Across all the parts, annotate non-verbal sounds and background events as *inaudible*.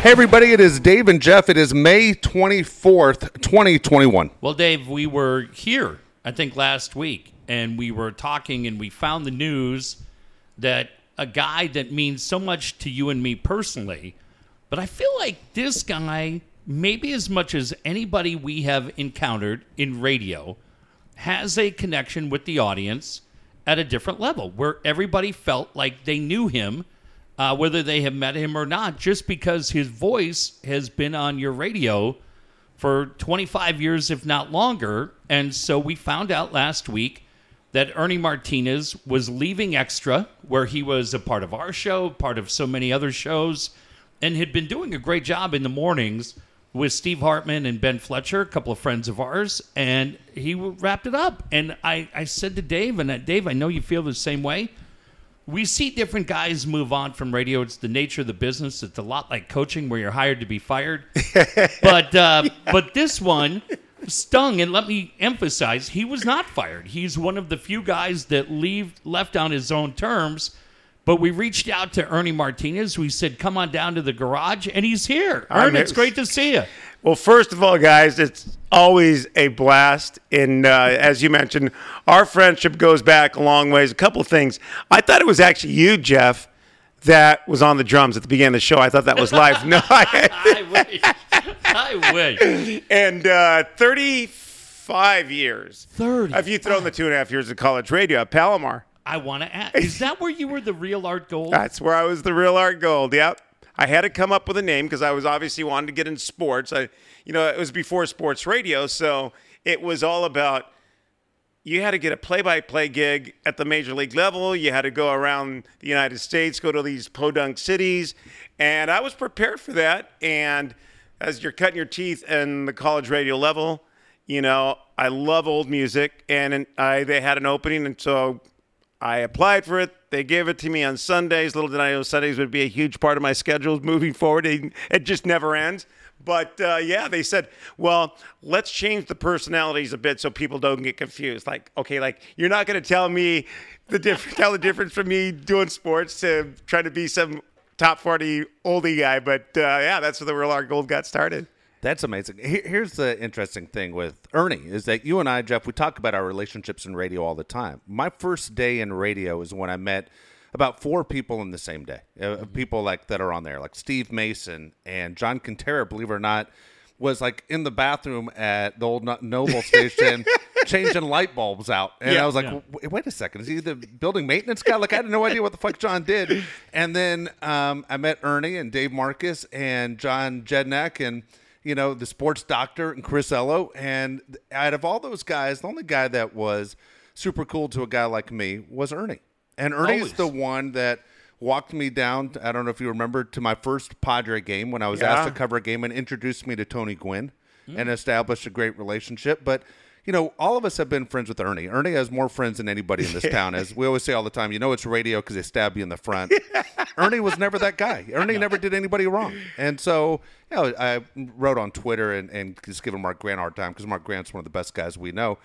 Hey, everybody, it is Dave and Jeff. It is May 24th, 2021. Well, Dave, we were here, I think, last week, and we were talking, and we found the news that a guy that means so much to you and me personally, but I feel like this guy, maybe as much as anybody we have encountered in radio, has a connection with the audience at a different level where everybody felt like they knew him uh, whether they have met him or not, just because his voice has been on your radio for 25 years, if not longer. And so we found out last week that Ernie Martinez was leaving Extra, where he was a part of our show, part of so many other shows, and had been doing a great job in the mornings with Steve Hartman and Ben Fletcher, a couple of friends of ours, and he wrapped it up. And I, I said to Dave, and uh, Dave, I know you feel the same way we see different guys move on from radio. It's the nature of the business. It's a lot like coaching, where you're hired to be fired. *laughs* but uh, but this one stung, and let me emphasize, he was not fired. He's one of the few guys that leave left on his own terms. But we reached out to Ernie Martinez. We said, "Come on down to the garage," and he's here. Ernie, it's great to see you. Well, first of all, guys, it's always a blast. And uh, as you mentioned, our friendship goes back a long ways. A couple of things. I thought it was actually you, Jeff, that was on the drums at the beginning of the show. I thought that was live. no, *laughs* I, I wish. I wish. And uh, 35 years. 30. If you throw in the two and a half years of college radio at Palomar. I want to ask. *laughs* Is that where you were the real Art Gold? That's where I was the real Art Gold. Yep. I had to come up with a name because I was obviously wanting to get in sports. I, you know, it was before sports radio, so it was all about you had to get a play-by-play gig at the major league level. You had to go around the United States, go to these podunk cities, and I was prepared for that. And as you're cutting your teeth in the college radio level, you know, I love old music, and I they had an opening, and so I applied for it. They gave it to me on Sundays. Little did I know Sundays would be a huge part of my schedule moving forward. It, it just never ends. But uh, yeah, they said, well, let's change the personalities a bit so people don't get confused. Like, okay, like you're not going to tell me the difference, *laughs* tell the difference from me doing sports to trying to be some top 40 oldie guy. But uh, yeah, that's where the Real Art Gold got started. That's amazing. Here's the interesting thing with Ernie is that you and I, Jeff, we talk about our relationships in radio all the time. My first day in radio is when I met about four people in the same day. Uh, people like that are on there, like Steve Mason and John Kentera. Believe it or not, was like in the bathroom at the old Noble station *laughs* changing light bulbs out. And yeah, I was like, yeah. wait a second, is he the building maintenance guy? Like, I had no idea what the fuck John did. And then um, I met Ernie and Dave Marcus and John Jednak and you know, the sports doctor and Chris Ello. And out of all those guys, the only guy that was super cool to a guy like me was Ernie. And Ernie's Always. the one that walked me down. I don't know if you remember to my first Padre game when I was yeah. asked to cover a game and introduced me to Tony Gwynn mm. and established a great relationship. But you know, all of us have been friends with Ernie. Ernie has more friends than anybody in this town. As we always say all the time, you know, it's radio because they stab you in the front. *laughs* Ernie was never that guy. Ernie never did anybody wrong. And so, you know, I wrote on Twitter and, and just giving Mark Grant a hard time because Mark Grant's one of the best guys we know.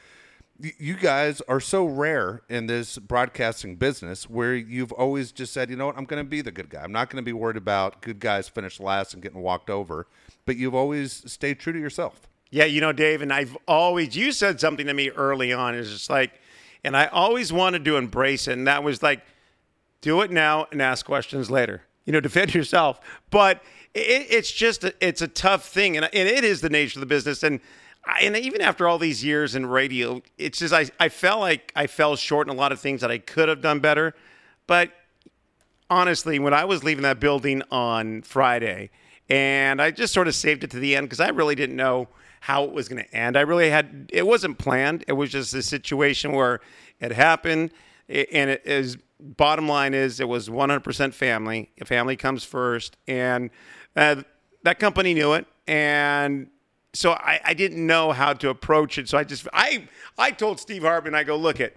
You guys are so rare in this broadcasting business where you've always just said, you know what, I'm going to be the good guy. I'm not going to be worried about good guys finish last and getting walked over, but you've always stayed true to yourself. Yeah, you know, Dave, and I've always, you said something to me early on. It's just like, and I always wanted to embrace it. And that was like, do it now and ask questions later. You know, *laughs* defend yourself. But it, it's just, a, it's a tough thing. And, and it is the nature of the business. And, and even after all these years in radio, it's just, I, I felt like I fell short in a lot of things that I could have done better. But honestly, when I was leaving that building on Friday, and I just sort of saved it to the end because I really didn't know – how it was going to end. I really had it wasn't planned. It was just a situation where it happened, and it is. Bottom line is, it was 100% family. Family comes first, and uh, that company knew it, and so I, I didn't know how to approach it. So I just I I told Steve Hartman, I go, look it,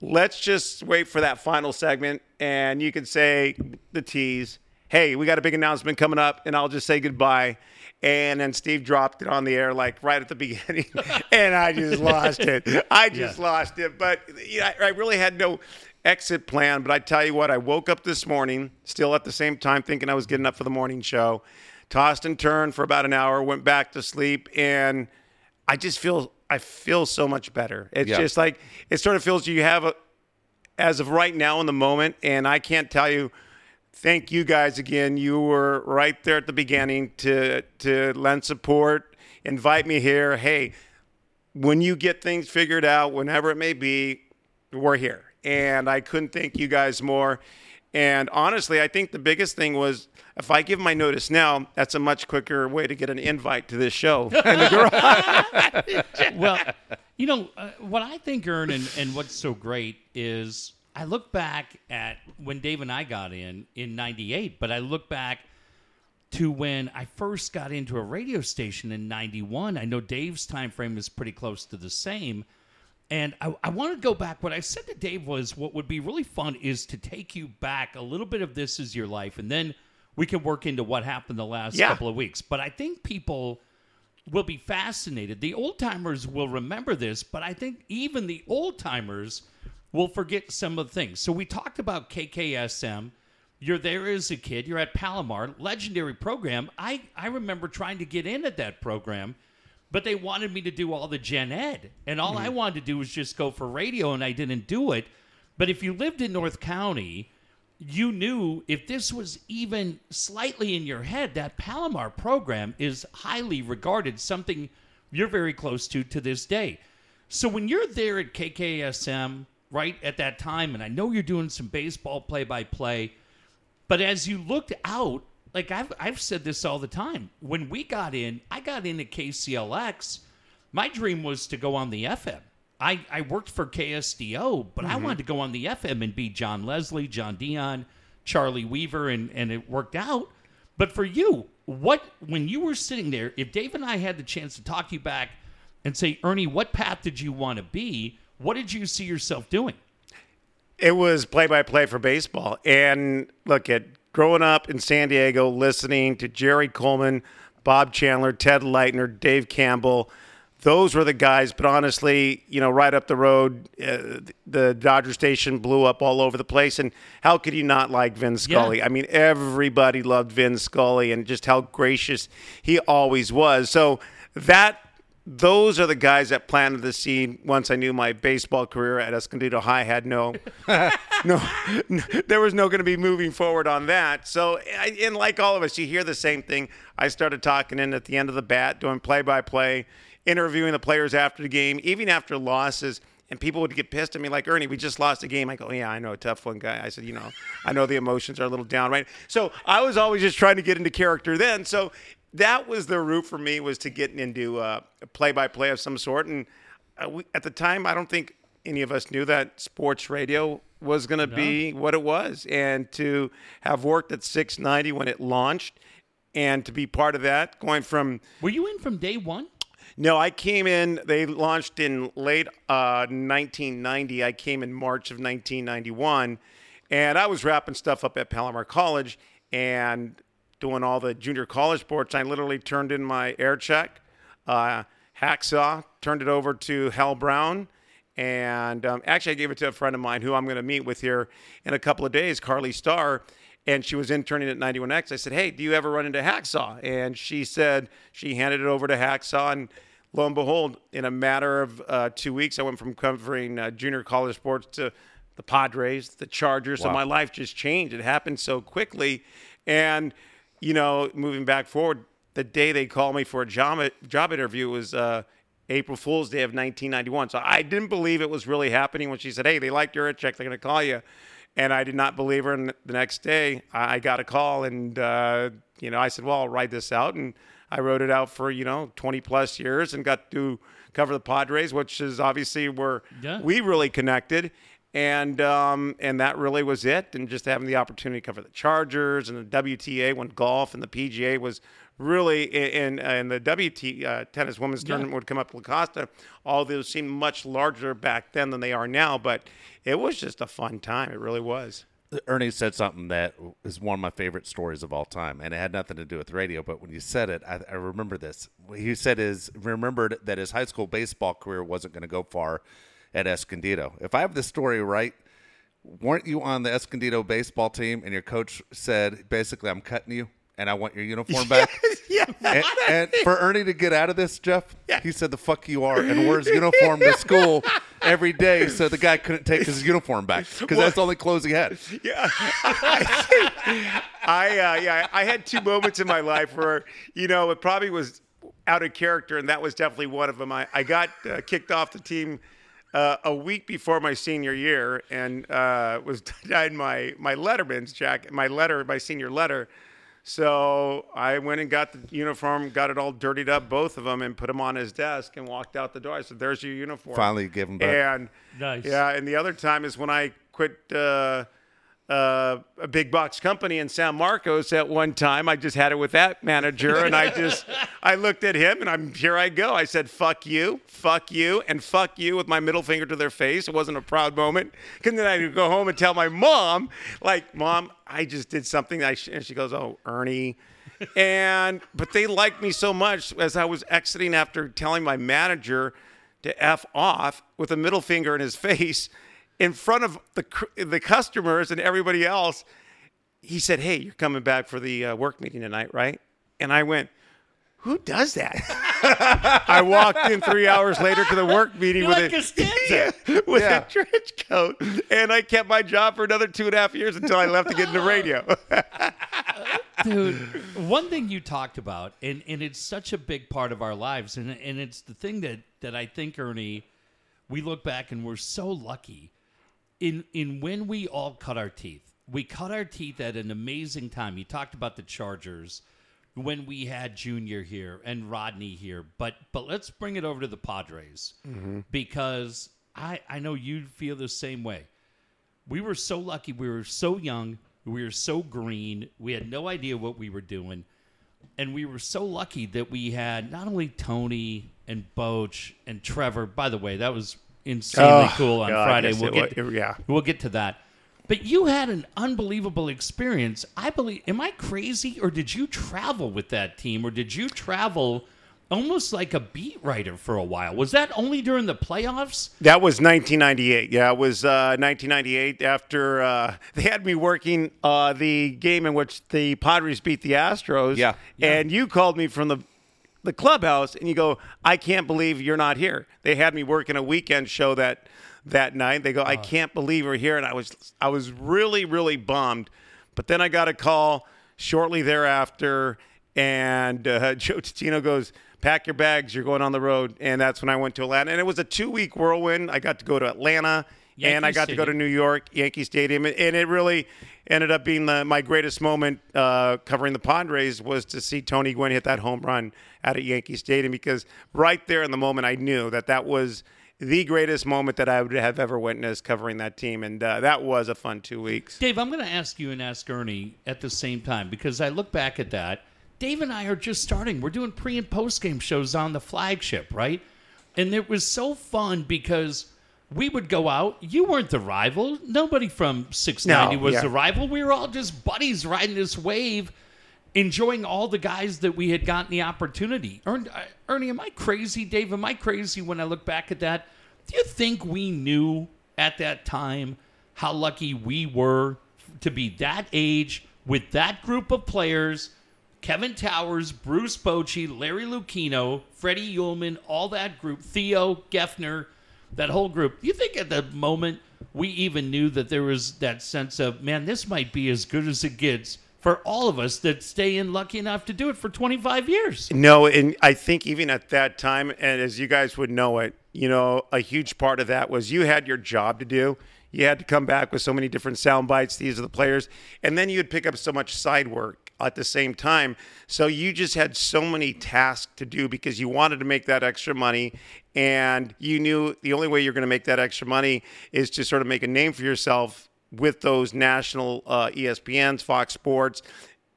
let's just wait for that final segment, and you can say the tease. Hey, we got a big announcement coming up, and I'll just say goodbye and then Steve dropped it on the air like right at the *laughs* beginning, *laughs* and I just lost it. I just yeah. lost it. But you know, I, I really had no exit plan. But I tell you what, I woke up this morning still at the same time thinking I was getting up for the morning show. tossed and turned for about an hour, went back to sleep, and I just feel I feel so much better. It's Yeah. just like it sort of feels you have a as of right now in the moment, and I can't tell you. Thank you guys again. You were right there at the beginning to to lend support, invite me here. Hey, when you get things figured out, whenever it may be, we're here. And I couldn't thank you guys more. And honestly, I think the biggest thing was if I give my notice now, that's a much quicker way to get an invite to this show. *laughs* well, you know, uh, what I think, Ern, and, and what's so great is I look back at when Dave and I got in in 98, but I look back to when I first got into a radio station in 91. I know Dave's time frame is pretty close to the same. And I, I want to go back. What I said to Dave was what would be really fun is to take you back a little bit of this is your life, and then we can work into what happened the last Yeah. couple of weeks. But I think people will be fascinated. The old timers will remember this, but I think even the old timers will forget some of the things. So we talked about KKSM. You're there as a kid. You're at Palomar, legendary program. I, I remember trying to get in at that program, but they wanted me to do all the gen ed. And all I mm-hmm. wanted to do was just go for radio, and I didn't do it. But if you lived in North County, you knew if this was even slightly in your head, that Palomar program is highly regarded, something you're very close to to this day. So when you're there at KKSM, right at that time, and I know you're doing some baseball play by play, but as you looked out, like I've, I've said this all the time, when we got in, I got into KCLX. My dream was to go on the FM. I, I worked for KSDO, but I mm-hmm. wanted to go on the FM and be John Leslie, John Dion, Charlie Weaver, and, and it worked out. But for you, what when you were sitting there, if Dave and I had the chance to talk you back and say, Ernie, what path did you want to be? What did you see yourself doing? It was play by play for baseball. And look at growing up in San Diego, listening to Jerry Coleman, Bob Chandler, Ted Leitner, Dave Campbell. Those were the guys, but honestly, you know, right up the road, uh, the Dodger station blew up all over the place. And how could you not like Vin Scully? Yeah. I mean, everybody loved Vin Scully and just how gracious he always was. So that those are the guys that planted the seed. Once I knew my baseball career at Escondido High had no, *laughs* no, there was no going to be moving forward on that. So, I, and like all of us, you hear the same thing. I started talking in at the end of the bat, doing play by play, interviewing the players after the game, even after losses. And people would get pissed at me, like Ernie, we just lost a game. I go, yeah, I know, a tough one, guy. I said, you know, I know the emotions are a little down, right? So I was always just trying to get into character then. So that was the route for me was to get into uh, play by play of some sort. And uh, we, at the time, I don't think any of us knew that sports radio was going to be what it was. And to have worked at 690 when it launched and to be part of that, going from Were you in from day one? no, I came in. They launched in late uh, 1990. I came in March of 1991, and I was wrapping stuff up at Palomar College and doing all the junior college sports. I literally turned in my air check, uh, hacksaw, turned it over to Hal Brown. And um, actually, I gave it to a friend of mine who I'm going to meet with here in a couple of days, Carly Starr and she was interning at 91X. I said, Hey, do you ever run into Hacksaw? And she said she handed it over to Hacksaw. And lo and behold, in a matter of uh, two weeks, I went from covering uh, junior college sports to the Padres, the Chargers. So my life just changed. It happened so quickly. And, you know, moving back forward, the day they called me for a job, job interview was uh, April Fool's Day of 1991. So I didn't believe it was really happening when she said, Hey, they liked your check. They're going to call you and I did not believe her. And the next day, I I got a call, and uh, you know, I said, "Well, I'll write this out," and I wrote it out for you know 20 plus years, and got to cover the Padres, which is obviously where Yeah. we really connected. And um, and that really was it. And just having the opportunity to cover the Chargers and the WTA when golf and the PGA was really in and the WT uh, tennis women's tournament would come up to La Costa. All those seemed much larger back then than they are now, but it was just a fun time. It really was. Ernie said something that is one of my favorite stories of all time, and it had nothing to do with radio. But when you said it, I, I remember this. He said his remembered that his high school baseball career wasn't going to go far at Escondido. If I have this story right, weren't you on the Escondido baseball team, and your coach said basically, "I'm cutting you"? and I want your uniform back. *laughs* yeah. And, and for Ernie to get out of this, Jeff, Yeah. he said the fuck you are and wears uniform to school *laughs* every day so the guy couldn't take his uniform back because that's the only clothes he had. *laughs* Yeah, I uh, yeah, I had two moments in my life where you know it probably was out of character, and that was definitely one of them. I, I got uh, kicked off the team uh, a week before my senior year, and uh, was *laughs* denied my my Letterman's jacket, my letter, my senior letter. So I went and got the uniform, got it all dirtied up, both of them, and put them on his desk, and walked out the door. I said, "There's your uniform." Finally give him back. And Nice. yeah, and the other time is when I quit uh, uh, a big box company in San Marcos at one time. I just had it with that manager, and I just I looked at him, and I'm here. I go. I said, "Fuck you, fuck you, and fuck you" with my middle finger to their face. It wasn't a proud moment. Because then I go home and tell my mom, like, "Mom, I just did something." I sh-, and she goes, "Oh, Ernie." and but they liked me so much as I was exiting after telling my manager to f off with a middle finger in his *laughs* face in front of the the customers and everybody else. He said, "Hey, you're coming back for the uh, work meeting tonight, right?" And I went, "Who does that?" *laughs* I walked in three hours later to the work meeting You're with like a Costanza. *laughs* with Yeah. a trench coat, and I kept my job for another two and a half years until I left to get into radio. *laughs* dude one thing you talked about and, and it's such a big part of our lives and, and it's the thing that, that i think ernie we look back and we're so lucky in in when we all cut our teeth we cut our teeth at an amazing time you talked about the chargers when we had junior here and rodney here but but let's bring it over to the padres mm-hmm. because i i know you feel the same way we were so lucky. We were so young. We were so green. We had no idea what we were doing. And we were so lucky that we had not only Tony and Boch and Trevor. By the way, that was insanely Oh, cool on God, Friday. yes, We'll it get wa- yeah. we'll get to that. But you had an unbelievable experience. I believe. Am I crazy, or did you travel with that team, or did you travel almost like a beat writer for a while? Was that only during the playoffs? That was 1998. Yeah, it was uh, 1998 after uh, *laughs* they had me working uh, the game in which the Padres beat the Astros. Yeah. And you called me from the the clubhouse and you go, "I can't believe you're not here." They had me working a weekend show that that night. They go, "I can't believe you're here," and I was I was really really bummed. But then I got a call shortly thereafter, and uh, *laughs* Joe Titino goes, "Pack your bags, you're going on the road." And that's when I went to Atlanta, and it was a two week whirlwind. I got to go to Atlanta, and I Yankee got to go to New York, Yankee Stadium, and it really ended up being the, my greatest moment uh, covering the Padres was to see Tony Gwynn hit that home run out at Yankee Stadium because right there in the moment I knew that that was the greatest moment that I would have ever witnessed covering that team, and uh, that was a fun two weeks. Dave, I'm going to ask you and ask Ernie at the same time because I look back at that. Dave and I are just starting. We're doing pre and post game shows on the flagship, right? And it was so fun because we would go out. You weren't the rival. Nobody from 690 No, was yeah. the rival. We were all just buddies riding this wave, enjoying all the guys that we had gotten the opportunity. Ern- uh, Ernie, am I crazy? Dave, am I crazy when I look back at that? Do you think we knew at that time how lucky we were to be that age with that group of players? Kevin Towers, Bruce Bochy, Larry Lucchino, Freddie Uhlman, all that group, Theo, Geffner, that whole group. You think at the moment we even knew that there was that sense of, man, this might be as good as it gets for all of us that stay in lucky enough to do it for 25 years? No, and I think even at that time, and as you guys would know it, you know, a huge part of that was you had your job to do. You had to come back with so many different sound bites. These are the players, and then you'd pick up so much side work at the same time. So you just had so many tasks to do because you wanted to make that extra money, and you knew the only way you're going to make that extra money is to sort of make a name for yourself with those national uh, ESPNs, Fox Sports,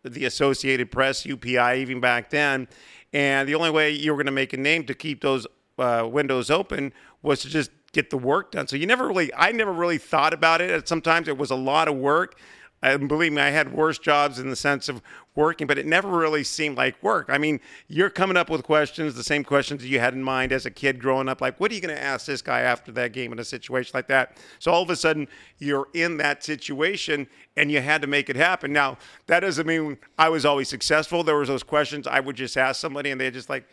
the Associated Press, UPI, even back then. And the only way you were going to make a name to keep those uh, windows open was to just get the work done. So you never really, I never really thought about it. Sometimes it was a lot of work. And believe me, I had worse jobs in the sense of working, but it never really seemed like work. I mean, you're coming up with questions, the same questions you had in mind as a kid growing up. Like, what are you going to ask this guy after that game in a situation like that? So all of a sudden, you're in that situation and you had to make it happen. Now, that doesn't mean I was always successful. There was those questions I would just ask somebody and they're just like,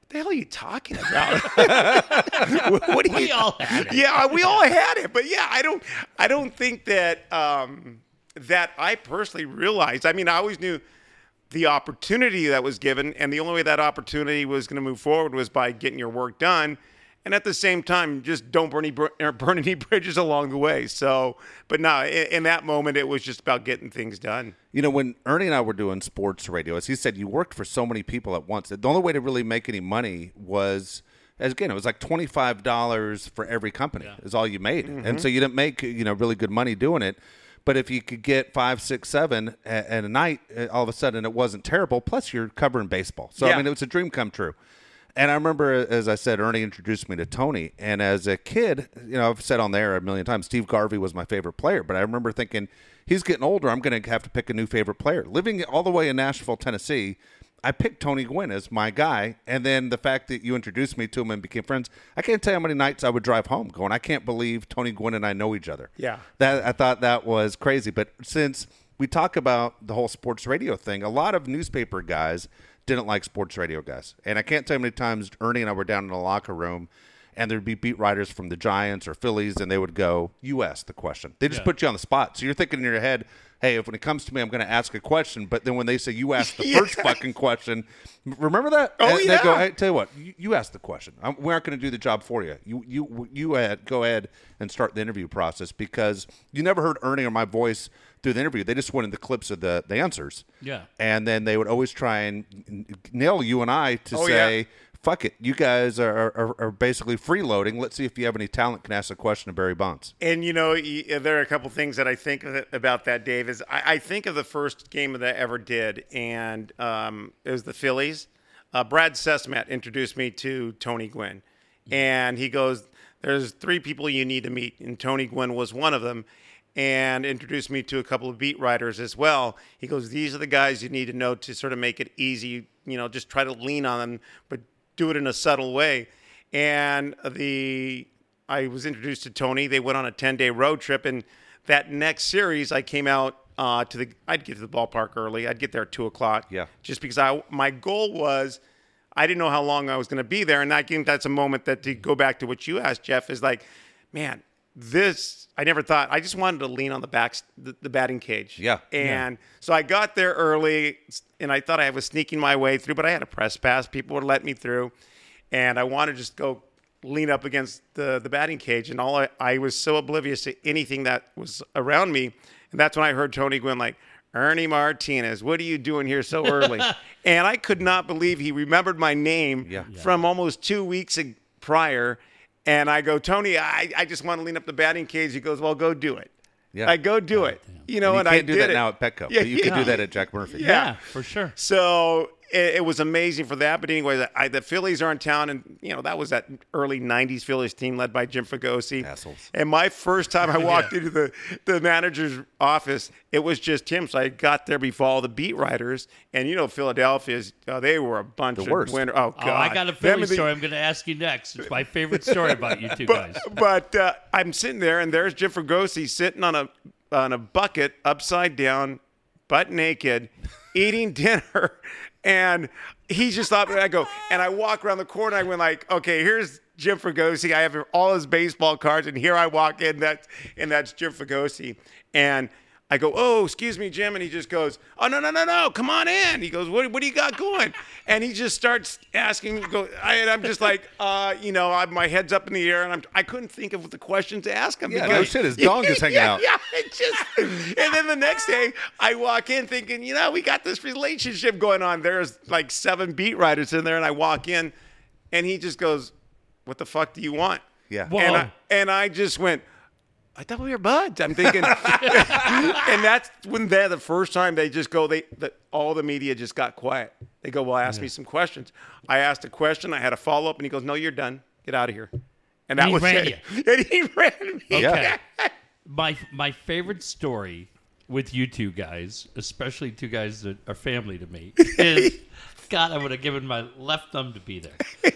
What the hell are you talking about? *laughs* what, do We you, all had it. yeah, we all had it, but yeah, I don't, I don't think that um, that I personally realized. I mean, I always knew the opportunity that was given, and the only way that opportunity was going to move forward was by getting your work done, and at the same time, just don't burn any, br- *laughs* burn any bridges along the way. So, but no, in, in that moment, it was just about getting things done. You know, when Ernie and I were doing sports radio, as he said, you worked for so many people at once. The only way to really make any money was, as again, it was like twenty five dollars for every company is all you made, and mm-hmm. so you didn't make you know really good money doing it. But if you could get five, six, seven at, at a night, uh, all of a sudden it wasn't terrible. Plus, you're covering baseball, so I mean, it was a dream come true. And I remember, as I said, Ernie introduced me to Tony. And as a kid, you know, I've said on there a million times, Steve Garvey was my favorite player. But I remember thinking, he's getting older. I'm going to have to pick a new favorite player. Living all the way in Nashville, Tennessee, I picked Tony Gwynn as my guy. And then the fact that you introduced me to him and became friends, I can't tell you how many nights I would drive home going, I can't believe Tony Gwynn and I know each other. Yeah. That I thought that was crazy. But since we talk about the whole sports radio thing, a lot of newspaper guys didn't like sports radio guys. And I can't tell you how many times Ernie and I were down in the locker room and there'd be beat writers from the Giants or Phillies and they would go, You ask the question. They just Yeah. put you on the spot. So you're thinking in your head, Hey, if when it comes to me, I'm going to ask a question. But then when they say you ask the *laughs* first fucking question, remember that? Oh, And They go, hey, tell you what, you, you ask the question. i we aren't going to do the job for you. You you you go ahead and start the interview process because you never heard Ernie or my voice through the interview. They just wanted the clips of the the answers. Yeah. and then they would always try and nail you and I to Oh, say. yeah. Fuck it! You guys are, are, are basically freeloading. Let's see if you have any talent. Can ask a question of Barry Bonds. And you know, there are a couple things that I think about that, Dave. Is I, I think of the first game that I ever did, and um, it was the Phillies. Uh, Brad Sesmat introduced me to Tony Gwynn, and he goes, "There's three people you need to meet," and Tony Gwynn was one of them. And introduced me to a couple of beat writers as well. He goes, "These are the guys you need to know to sort of make it easy. You know, just try to lean on them, but do it in a subtle way." And the I was introduced to Tony. They went on a 10 day road trip. And that next series, I came out uh, to the, I'd get to the ballpark early. I'd get there at two o'clock. Yeah. Just because I, my goal was, I didn't know how long I was going to be there. And I think that's a moment that to go back to what you asked, Jeff, is like, man, this, I never thought, I just wanted to lean on the back, the, the batting cage. Yeah. And so I got there early and I thought I was sneaking my way through, but I had a press pass. People would let me through. And I wanted to just go lean up against the, the batting cage. And all I, I was so oblivious to anything that was around me. And that's when I heard Tony Gwynn like, Ernie Martinez, what are you doing here so early? *laughs* and I could not believe he remembered my name Yeah. from almost two weeks prior. And I go, Tony, I, I just want to lean up the batting cage. He goes, Well, go do it. Yeah. I go do it. You know, And and, you I can't do did that it. now at Petco, Yeah, but you can do that at Jack Murphy. Yeah. Yeah, for sure. So it, it was amazing for that. But anyway, I, the Phillies are in town, and you know that was that early '90s Phillies team led by Jim Fregosi. Assholes. And my first time I *laughs* walked into the the manager's office, it was just him. So I got there before all the beat writers, and you know Philadelphia's uh, they were a bunch The of worst. winner. Oh Oh, I got a Them Philly the- story I'm going to ask you next. It's my favorite story about you two *laughs* guys. but uh, I'm sitting there, and there's Jim Fregosi sitting on a on a bucket, upside down, butt naked, eating *laughs* dinner, and he just up. I go, and I walk around the corner. I went like, okay, here's Jim Fregosi. I have all his baseball cards, and here I walk in. That and that's Jim Fregosi, and. I go, oh, excuse me, Jim, and he just goes, oh no, no, no, no, come on in. He goes, what, what do you got going? And he just starts asking, me, go, I, and I'm just like, uh, you know, I, my head's up in the air, and I'm, I couldn't think of the question to ask him. Yeah, no shit, his dong is hanging *laughs* yeah, out. Yeah, it just, and then the next day, I walk in thinking, you know, we got this relationship going on. There's like seven beat writers in there, and I walk in, and he just goes, what the fuck do you want? Yeah. Whoa. And I, and I just went, I thought we were buds. I'm thinking, *laughs* and that's when they're the first time they just go. They the, all the media just got quiet. They go, well, ask me some questions. I asked a question. I had a follow up, and he goes, no, you're done. Get out of here. And that he was ran it. *laughs* And he ran me. Yeah. my my favorite story with you two guys, especially two guys that are family to me, *laughs* is God, I would have given my left thumb to be there.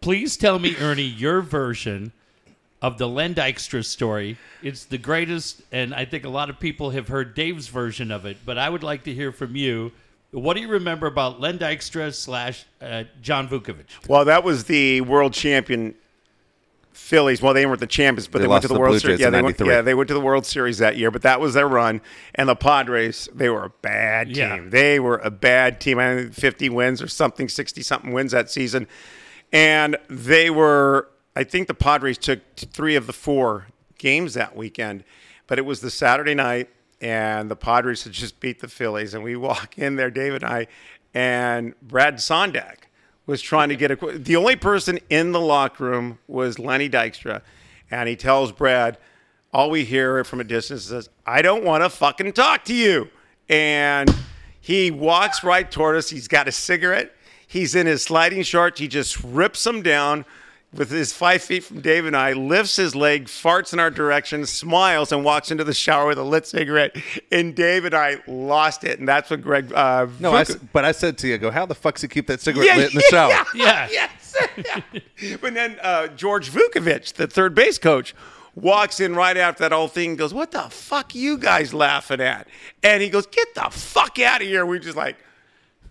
Please tell me, Ernie, your version of the Len Dykstra story. It's the greatest, and I think a lot of people have heard Dave's version of it, but I would like to hear from you. What do you remember about Len Dykstra slash uh, John Vukovic? Well, that was the world champion Phillies. Well, they weren't the champions, but They they, went to the, the World Blue Series. Jays Yeah, they went, yeah, they went to the World Series that year, but that was their run. And the Padres, they were a bad team. Yeah. They were a bad team. I think 50 wins or something, 60 something wins that season. And they were, I think the Padres took three of the four games that weekend, but it was the Saturday night, and the Padres had just beat the Phillies. And we walk in there, David and I, and Brad Sondak was trying to get a. The only person in the locker room was Lenny Dykstra, and he tells Brad, all we hear from a distance says, "I don't want to fucking talk to you," and he walks right toward us. He's got a cigarette. He's in his sliding shorts. He just rips them down with his five feet from Dave and I, lifts his leg, farts in our direction, smiles, and walks into the shower with a lit cigarette. And Dave and I lost it. And that's what Greg. Uh, No, I but I said to you, I go, how the fuck's he keep that cigarette lit in the shower? Yeah. yes. *laughs* but then uh, George Vukovic, the third base coach, walks in right after that whole thing and goes, What the fuck are you guys laughing at? And he goes, Get the fuck out of here. We're just like,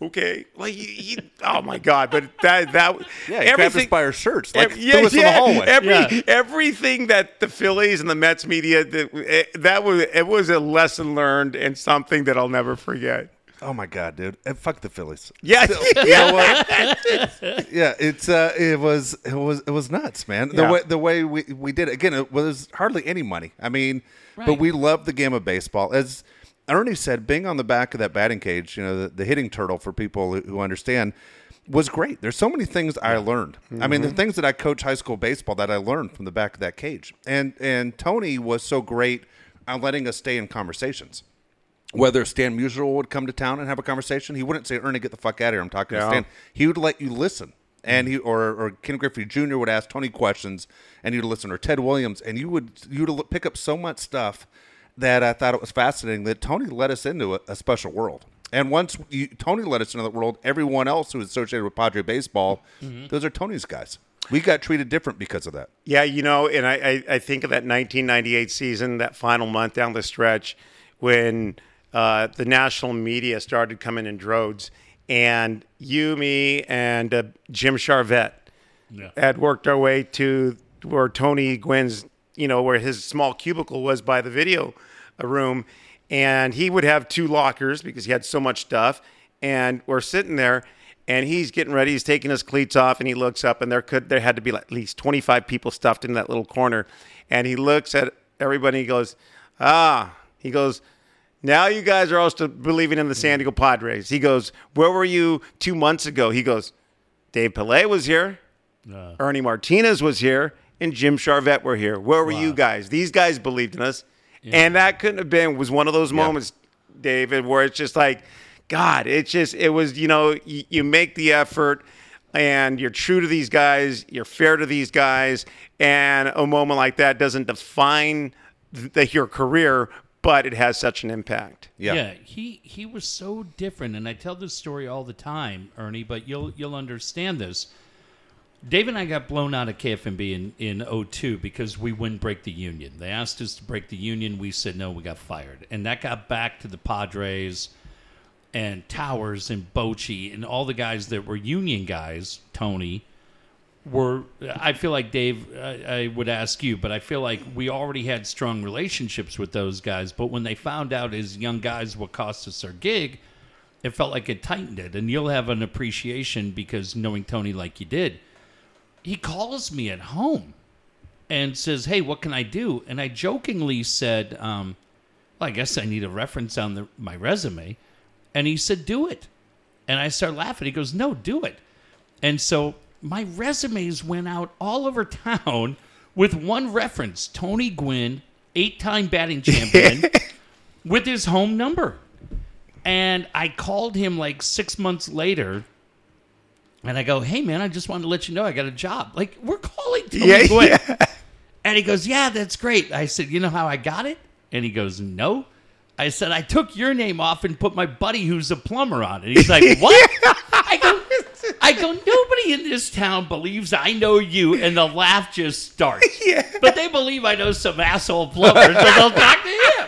Okay. Like, he, he, oh my God. But that, that, *laughs* Yeah, he grabbed us by our shirts, like Ev- threw us in the hallway. Every, Yeah. Everything that the Phillies and the Mets media, that, eh, that was, it was a lesson learned and something that I'll never forget. Oh my god, dude! And fuck the Phillies. Yeah. yeah, yeah, it's uh, it was it was it was nuts, man. The Yeah. way the way we we did it again, it was hardly any money. I mean, but we loved the game of baseball. As Ernie said, being on the back of that batting cage, you know, the, the hitting turtle for people who- who understand, was great. There's so many things I learned. I mean, the mm-hmm. things that I coach high school baseball that I learned from the back of that cage, and and Tony was so great on letting us stay in conversations whether Stan Musial would come to town and have a conversation, he wouldn't say, "Ernie, get the fuck out of here." I'm talking Yeah. to Stan. He would let you listen, and he or or Ken Griffey Jr. would ask Tony questions, and you'd listen, or Ted Williams, and you would you would pick up so much stuff that I thought it was fascinating. That Tony led us into a, a special world. And once you, Tony led us into that world, everyone else who was associated with Padre baseball, those are Tony's guys. We got treated different because of that. Yeah, you know, and I, I, I think of that 1998 season, that final month down the stretch, when uh, the national media started coming in droves, and you, me, and uh, Jim Charvet Yeah. had worked our way to where Tony Gwynn's, you know, where his small cubicle was by the video uh, room, and he would have two lockers because he had so much stuff, and we're sitting there. And he's getting ready. He's taking his cleats off, and he looks up, and there could there had to be like at least twenty five people stuffed in that little corner. And he looks at everybody. And he goes, "Ah," he goes, "Now you guys are all still believing in the San Diego Padres." He goes, "Where were you two months ago?" He goes, "Dave Palet was here, Ernie Martinez was here, and Jim Charvet were here. Where were you guys? These guys believed in us, and that couldn't have been was one of those moments, David, where it's just like, God, it's just it was you know you, you make the effort. And you're true to these guys. You're fair to these guys, and a moment like that doesn't define the, your career, but it has such an impact. Yeah. yeah. he he was so different, and I tell this story all the time, Ernie. But you'll you'll understand this. Dave and I got blown out of KFMB in in 02 because we wouldn't break the union. They asked us to break the union. We said no. We got fired, and that got back to the Padres and Towers and Bochy and all the guys that were union guys. Tony were I feel like Dave I, I would ask you but I feel like we already had strong relationships with those guys but when they found out as young guys what cost us our gig it felt like it tightened it and you'll have an appreciation because knowing Tony like you did he calls me at home and says hey what can I do and I jokingly said um, well I guess I need a reference on the, my resume and he said do it and I started laughing he goes no do it and so my resumes went out all over town with one reference Tony Gwynn, eight time batting champion, *laughs* with his home number. And I called him like six months later. And I go, hey, man, I just wanted to let you know I got a job. Like, we're calling Tony Yeah, Gwynn. yeah. And he goes, yeah, that's great. I said, you know how I got it? And he goes, no. I said, I took your name off and put my buddy who's a plumber on it. He's like, *laughs* what? I go, I go, nobody in this town believes I know you. And the laugh just starts. *laughs* Yeah. But they believe I know some asshole plumber, so they'll talk to him.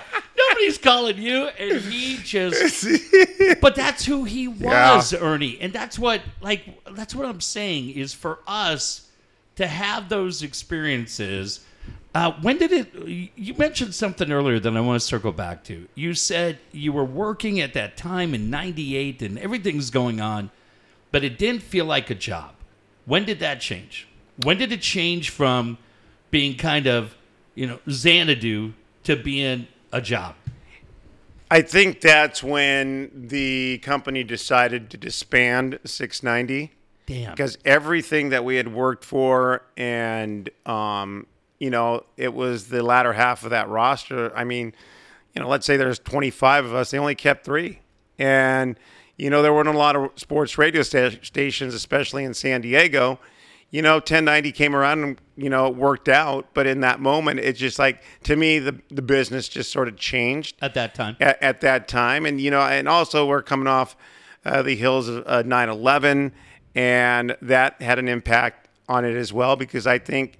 Nobody's calling you. And he just, *laughs* but that's who he was, Ernie. And that's what, like, that's what I'm saying is for us to have those experiences. Uh, when did it? You mentioned something earlier that I want to circle back to. You said you were working at that time in '98 and everything's going on, but it didn't feel like a job. When did that change? When did it change from being kind of, you know, Xanadu to being a job? I think that's when the company decided to disband 690 Damn. because everything that we had worked for and um, you know it was the latter half of that roster. I mean you know let's say there's 25 of us they only kept three. And you know there weren't a lot of sports radio sta- stations especially in san diego you know 1090 came around and you know it worked out but in that moment it's just like to me the, the business just sort of changed at that time. at, at that time. And, you know, and also we're coming off uh, the hills of uh, 11, and that had an impact on it as well because I think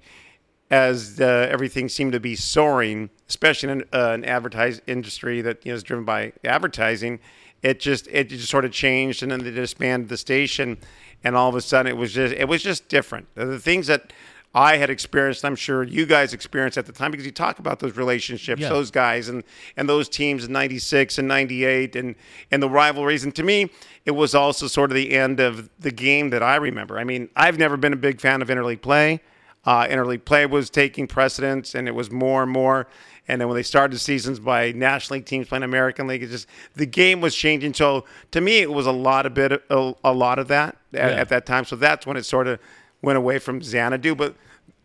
as uh, everything seemed to be soaring, especially in uh, an advertising industry that you know, is driven by advertising, it just it just sort of changed, and then they disbanded the station, and all of a sudden it was just it was just different. The things that I had experienced, I'm sure you guys experienced at the time because you talk about those relationships, Yeah. those guys and and those teams in 96 and 98 and and the rivalries and to me it was also sort of the end of the game that I remember. I mean, I've never been a big fan of interleague play. Uh, interleague play was taking precedence and it was more and more and then when they started seasons by National League teams playing American League, it just the game was changing. So to me, it was a lot of bit, a, a lot of that at, Yeah. at that time. So that's when it sort of went away from Xanadu. But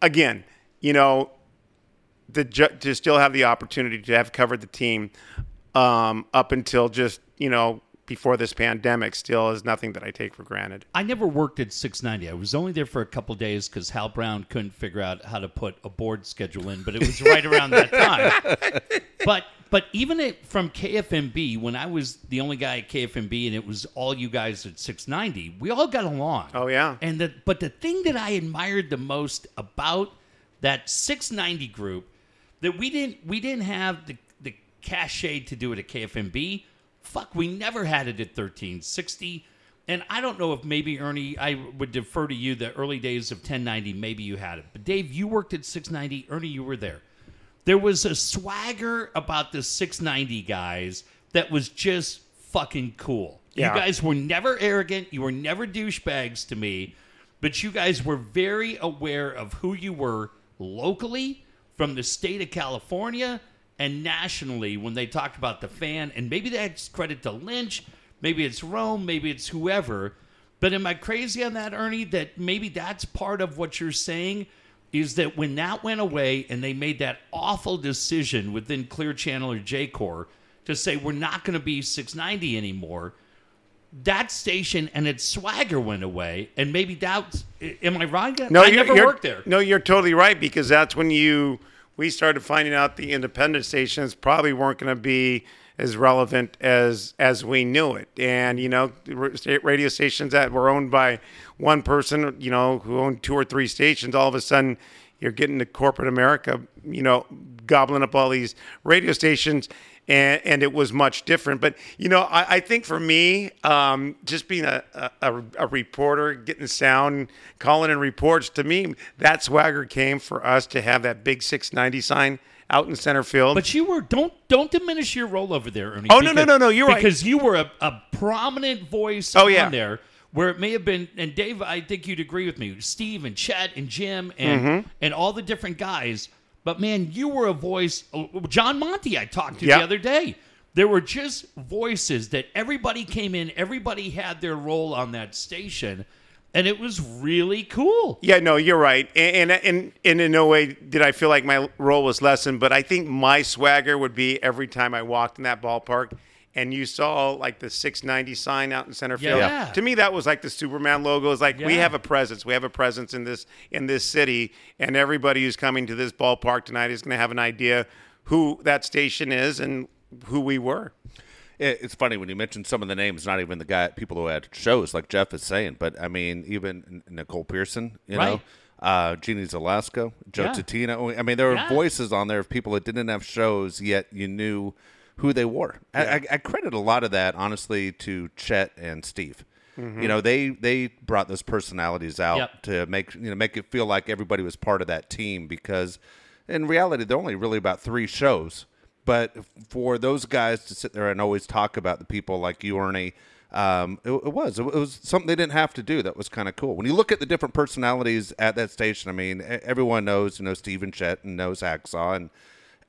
again, you know, the to still have the opportunity to have covered the team um, up until just you know before this pandemic still is nothing that I take for granted. I never worked at 690. I was only there for a couple days because Hal Brown couldn't figure out how to put a board schedule in, but it was right around that time. *laughs* But but even it, from KFMB, when I was the only guy at KFMB and it was all you guys at 690, we all got along. Oh, yeah. And the but the thing that I admired the most about that 690 group that we didn't we didn't have the the cachet to do it at KFMB. Fuck, we never had it at 1360. And I don't know if maybe Ernie, I would defer to you the early days of 1090. Maybe you had it, but Dave, you worked at 690. Ernie, you were there. There was a swagger about the 690 guys that was just fucking cool. Yeah. You guys were never arrogant. You were never douchebags to me, but you guys were very aware of who you were locally from the state of California and nationally when they talked about the fan. And maybe that's credit to Lynch, maybe it's Rome, maybe it's whoever. But am I crazy on that, Ernie? That maybe that's part of what you're saying is that when that went away and they made that awful decision within Clear Channel or Jacor to say we're not going to be 690 anymore, that station and its swagger went away. And maybe that's, am I wrong? I you're- never worked there. No, you're totally right because that's when you we started finding out the independent stations probably weren't going to be as relevant as as we knew it. And you know, radio stations that were owned by one person, you know, who owned two or three stations, all of a sudden you're getting to corporate America, you know, gobbling up all these radio stations. And, and it was much different. But, you know, I, I think for me, um, just being a, a, a reporter, getting sound, calling in reports, to me, that swagger came for us to have that big 690 sign out in center field. But you were don't don't diminish your role over there, Ernie. Oh, no, no, no, no, you're right. because you were a, a prominent voice Oh, yeah. there where it may have been and Dave, I think you'd agree with me, Steve and Chet and Jim and Mm-hmm. and all the different guys. But man, you were a voice John Monty I talked to Yeah. the other day. There were just voices that everybody came in, everybody had their role on that station, and it was really cool. Yeah, no, you're right. And, and and and in no way did I feel like my role was lessened, but I think my swagger would be every time I walked in that ballpark and you saw like the 690 sign out in center field. Yeah. To me that was like the Superman logo. It's like we have a presence. We have a presence in this in this city and everybody who's coming to this ballpark tonight is going to have an idea who that station is and who we were. It's funny when you mention some of the names, not even the guy people who had shows, like Jeff is saying, but I mean, even Nicole Pearson, you Right. know, uh, Jeannie Zelasko, Joe Yeah. Tatino. I mean, there were Yeah. voices on there of people that didn't have shows, yet you knew who they were. I, I, I credit a lot of that, honestly, to Chet and Steve. You know, they they brought those personalities out Yep. to make you know make it feel like everybody was part of that team because in reality they're only really about three shows but for those guys to sit there and always talk about the people like you ernie um, it, it was it was something they didn't have to do that was kind of cool when you look at the different personalities at that station i mean everyone knows you know stephen chet and knows hacksaw and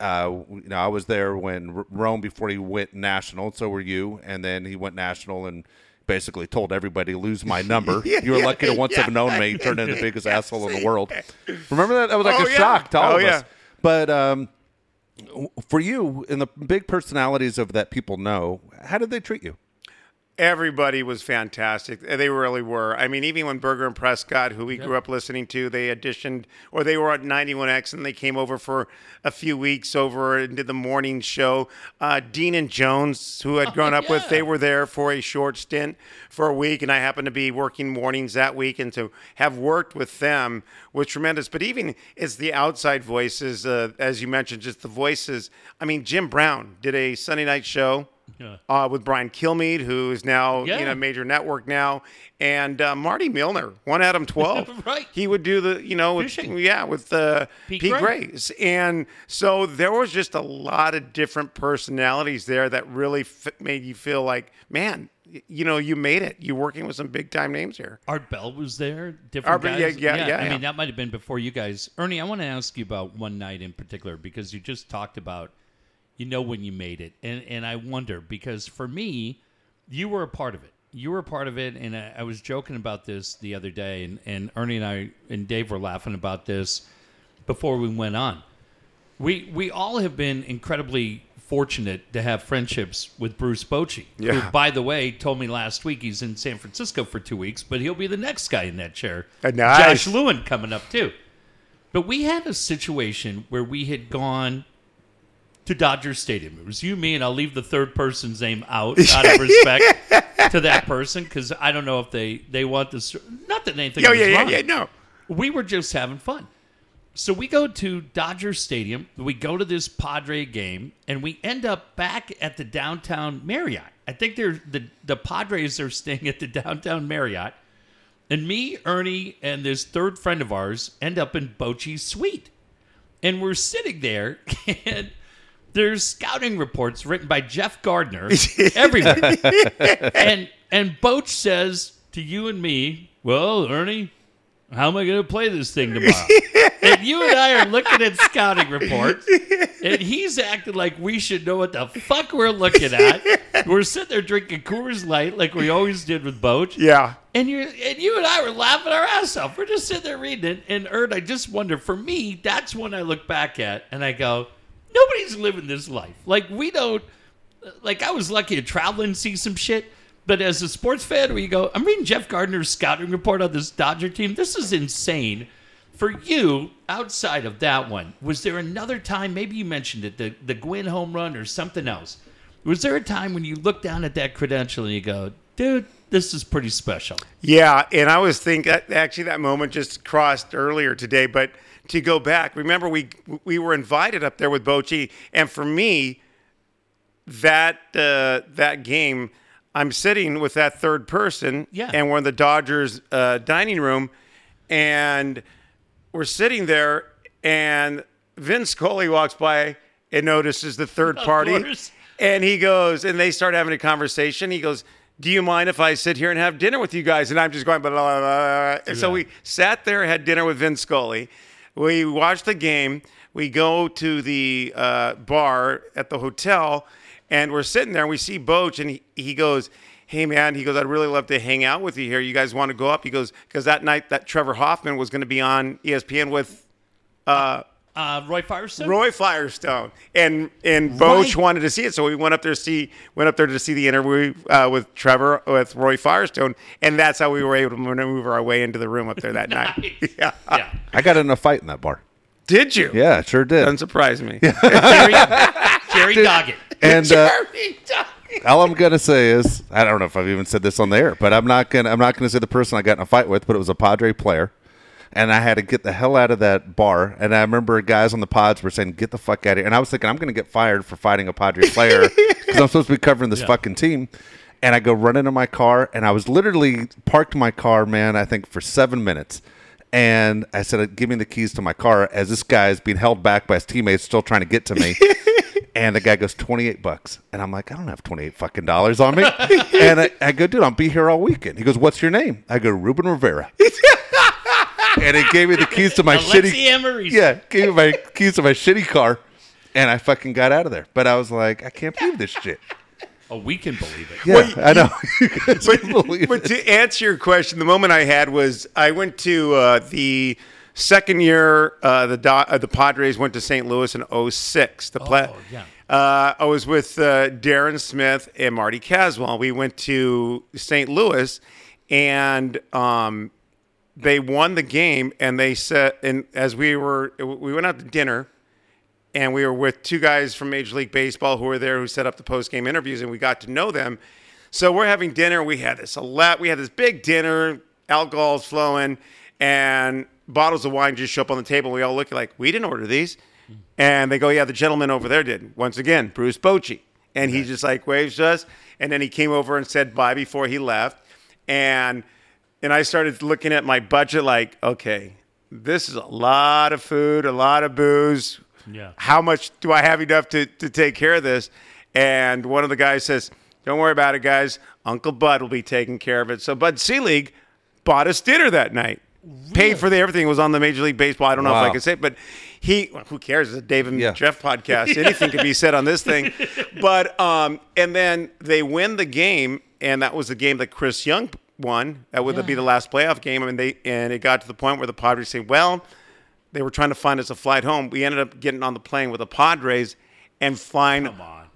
uh, you know, I was there when Rome before he went national. So were you, and then he went national and basically told everybody lose my *laughs* number. you were lucky to once have known me. Turned into the *laughs* biggest asshole in the world. Remember that? That was like Oh, a yeah. shock to all Oh, of yeah. us. But um, for you, and the big personalities of that people know, how did they treat you? Everybody was fantastic. They really were. I mean, even when Berger and Prescott, who we grew up listening to, they auditioned or they were at 91X and they came over for a few weeks over and did the morning show. Uh, Dean and Jones, who I'd grown up with, they were there for a short stint for a week. And I happened to be working mornings that week. And to have worked with them was tremendous. But even it's the outside voices, uh, as you mentioned, just the voices. I mean, Jim Brown did a Sunday night show Yeah. uh, with Brian Kilmeade, who is now Yeah. you know major network now, and uh, Marty Milner, one Adam *laughs* twelve. Right. He would do the you know with, Fishing. yeah with uh, Pete Pete, Gray. Grays, and so there was just a lot of different personalities there that really f- made you feel like man. You know, you made it. You're working with some big time names here. Art Bell was there. Different Art guys. yeah, yeah, yeah, I mean, that might have been before you guys. Ernie, I want to ask you about one night in particular because you just talked about, you know, when you made it, and and I wonder because for me, you were a part of it. You were a part of it, and I, I was joking about this the other day, and and Ernie and I and Dave were laughing about this before we went on. We we all have been incredibly fortunate to have friendships with Bruce Bochy, Yeah. who, by the way, told me last week he's in San Francisco for two weeks, but he'll be the next guy in that chair. Uh, nice. Josh Lewin coming up too. But we had a situation where we had gone to Dodger Stadium. It was you, me, and I'll leave the third person's name out *laughs* out of respect to that person because I don't know if they they want this. Not that anything. Yeah, yeah, wrong yeah. No, we were just having fun. So we go to Dodger Stadium, we go to this Padre game, and we end up back at the downtown Marriott. I think they're the the Padres are staying at the downtown Marriott. And me, Ernie, and this third friend of ours end up in Bochy's suite. And we're sitting there *laughs* and there's scouting reports written by Jeff Gardner *laughs* everywhere. and and Boch says to you and me, Well, Ernie, how am I going to play this thing tomorrow? *laughs* and you and I are looking at scouting reports, and he's acting like we should know what the fuck we're looking at. We're sitting there drinking Coors Light like we always did with Boch. yeah. And you and you and I were laughing our ass off. We're just sitting there reading it. And Erd, I just wonder, for me, that's when I look back at and I go, nobody's living this life. Like we don't like I was lucky to travel and see some shit. But as a sports fan, where you go, I'm reading Jeff Gardner's scouting report on this Dodger team. This is insane. For you, outside of that one, was there another time? Maybe you mentioned it, the the Gwynn home run or something else. Was there a time when you look down at that credential and you go, dude, this is pretty special? Yeah, and I was thinking actually that moment just crossed earlier today, but to go back, remember we we were invited up there with Bochy, and for me, that uh, that game, I'm sitting with that third person, Yeah. and we're in the Dodgers uh, dining room, and we're sitting there, and Vin Scully walks by and notices the third party, and he goes, and they start having a conversation. He goes, "Do you mind if I sit here and have dinner with you guys?" And I'm just going, blah, blah, blah, blah. And so we sat there, had dinner with Vin Scully. We watch the game. We go to the uh, bar at the hotel, and we're sitting there. and We see Boch, and he, he goes, "Hey man," he goes, "I'd really love to hang out with you here. You guys want to go up?" He goes, "Because that night that Trevor Hoffman was going to be on ESPN with." Uh, Roy Firestone? Roy Firestone and and Boch Right. wanted to see it, so we went up there to see went up there to see the interview uh, with Trevor with Roy Firestone, and that's how we were able to maneuver our way into the room up there that *laughs* night. *laughs* Yeah. Yeah. I got in a fight in that bar. Did you? Yeah, sure did. Doesn't surprise me. *laughs* Jerry, Jerry Doggett. And uh, Jeremy Duncan. all I'm gonna say is I don't know if I've even said this on the air, but I'm not gonna I'm not gonna say the person I got in a fight with, but it was a Padre player. And I had to get the hell out of that bar. And I remember guys on the pods were saying, "Get the fuck out of here!" And I was thinking, I'm going to get fired for fighting a Padre player *laughs* because I'm supposed to be covering this fucking team. And I go run into my car, and I was literally parked my car, man. I think for seven minutes. And I said, uh, "Give me the keys to my car." As this guy is being held back by his teammates, still trying to get to me. *laughs* And the guy goes, 28 bucks. And I'm like, I don't have 28 fucking dollars on me. *laughs* and I, I go, dude, I'll be here all weekend. He goes, what's your name? I go, Ruben Rivera. And it gave me the keys to my Alexi shitty. Emery. Yeah, gave me my keys to my shitty car. And I fucking got out of there. But I was like, I can't believe this shit. Oh, we can believe it. Yeah, I know. *laughs* You guys but, can believe but it. to answer your question, the moment I had was I went to uh, the second year uh, the Do- uh, the Padres went to St. Louis in 06 to play. Oh, yeah. Uh, I was with uh, Darren Smith and Marty Caswell. We went to St. Louis, and um, they won the game. And they said, and as we were, we went out to dinner, and we were with two guys from Major League Baseball who were there who set up the post game interviews, and we got to know them. So we're having dinner. We had this a lot. We had this big dinner. Alcohol's flowing, and bottles of wine just show up on the table. We all look like we didn't order these, and they go, "Yeah, the gentleman over there did." Once again, Bruce Bochy, and he just like waves to us, and then he came over and said bye before he left, and and I started looking at my budget like, okay, this is a lot of food, a lot of booze. Yeah. How much do I have enough to, to take care of this? And one of the guys says, don't worry about it, guys. Uncle Bud will be taking care of it. So Bud Selig bought us dinner that night. Paid for the everything. It was on the Major League Baseball. I don't know if I can say it, but he, who cares? It's a Dave and Yeah. Jeff podcast. *laughs* Anything can be said on this thing. *laughs* But, um, and then they win the game, and that was the game that Chris Young won. That would be the last playoff game. And they, and it got to the point where the Padres say, well, they were trying to find us a flight home. We ended up getting on the plane with the Padres and flying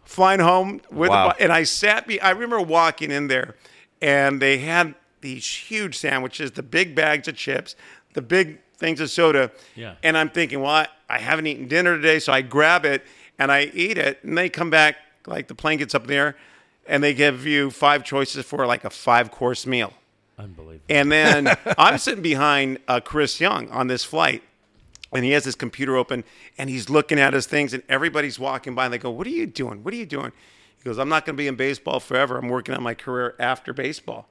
flying home with Wow. the, and I sat be I remember walking in there and they had these huge sandwiches, the big bags of chips, the big things of soda. Yeah. And I'm thinking, well, I, I haven't eaten dinner today, so I grab it and I eat it. And they come back, like the plane gets up there, and they give you five choices for like a five course meal. Unbelievable. And then *laughs* I'm sitting behind uh, Chris Young on this flight, and he has his computer open, and he's looking at his things, and everybody's walking by, and they go, "What are you doing? What are you doing?" He goes, "I'm not going to be in baseball forever. I'm working on my career after baseball."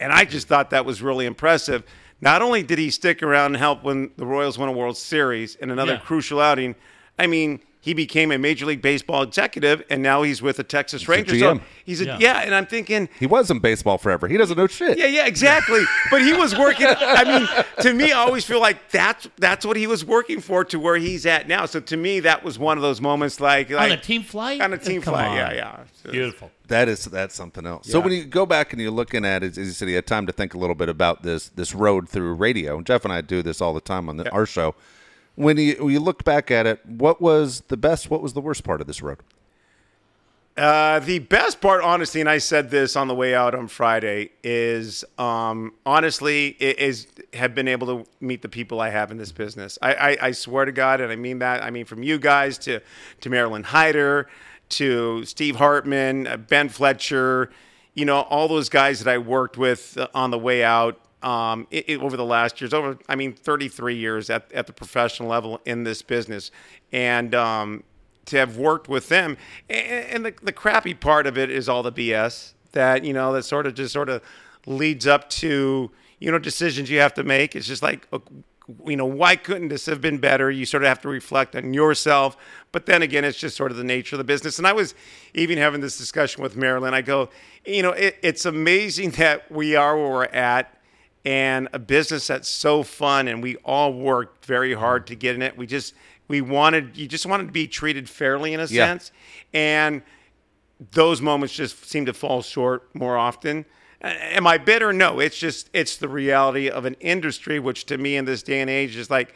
And I just thought that was really impressive. Not only did he stick around and help when the Royals won a World Series in another Yeah. crucial outing, I mean, he became a Major League Baseball executive, and now he's with the Texas Rangers. So GM. he's a Yeah. yeah, and I'm thinking, He was in baseball forever. He doesn't know shit. yeah, yeah, exactly. *laughs* But he was working. I mean, to me, I always feel like that's that's what he was working for to where he's at now. So to me, that was one of those moments, like, on a team flight? on a team Come flight. on. Yeah, yeah. So- Beautiful. That is that's something else. So when you go back and you're looking at it, as you said, you had time to think a little bit about this this road through radio. Jeff and I do this all the time on the, our show. When you when you look back at it, what was the best? What was the worst part of this road? Uh, the best part, honestly, and I said this on the way out on Friday, is um, honestly is have been able to meet the people I have in this business. I, I, I swear to God, and I mean that. I mean from you guys to to Marilyn Hyder, to Steve Hartman, uh, Ben Fletcher, you know, all those guys that I worked with uh, on the way out um, i i- over the last years, over I mean, 33 years at, at the professional level in this business, and um, to have worked with them. A- And the, the crappy part of it is all the BS that, you know, that sort of just sort of leads up to, you know, decisions you have to make. It's just like, you know, why couldn't this have been better? You sort of have to reflect on yourself. But then again, it's just sort of the nature of the business. And I was even having this discussion with Marilyn. I go, you know, it, it's amazing *laughs* that we are where we're at and a business that's so fun and we all worked very hard to get in it. We just we wanted you just wanted to be treated fairly in a Yeah. sense. And those moments just seem to fall short more often. Am i bitter? No it's just it's the reality of an industry which to me in this day and age is like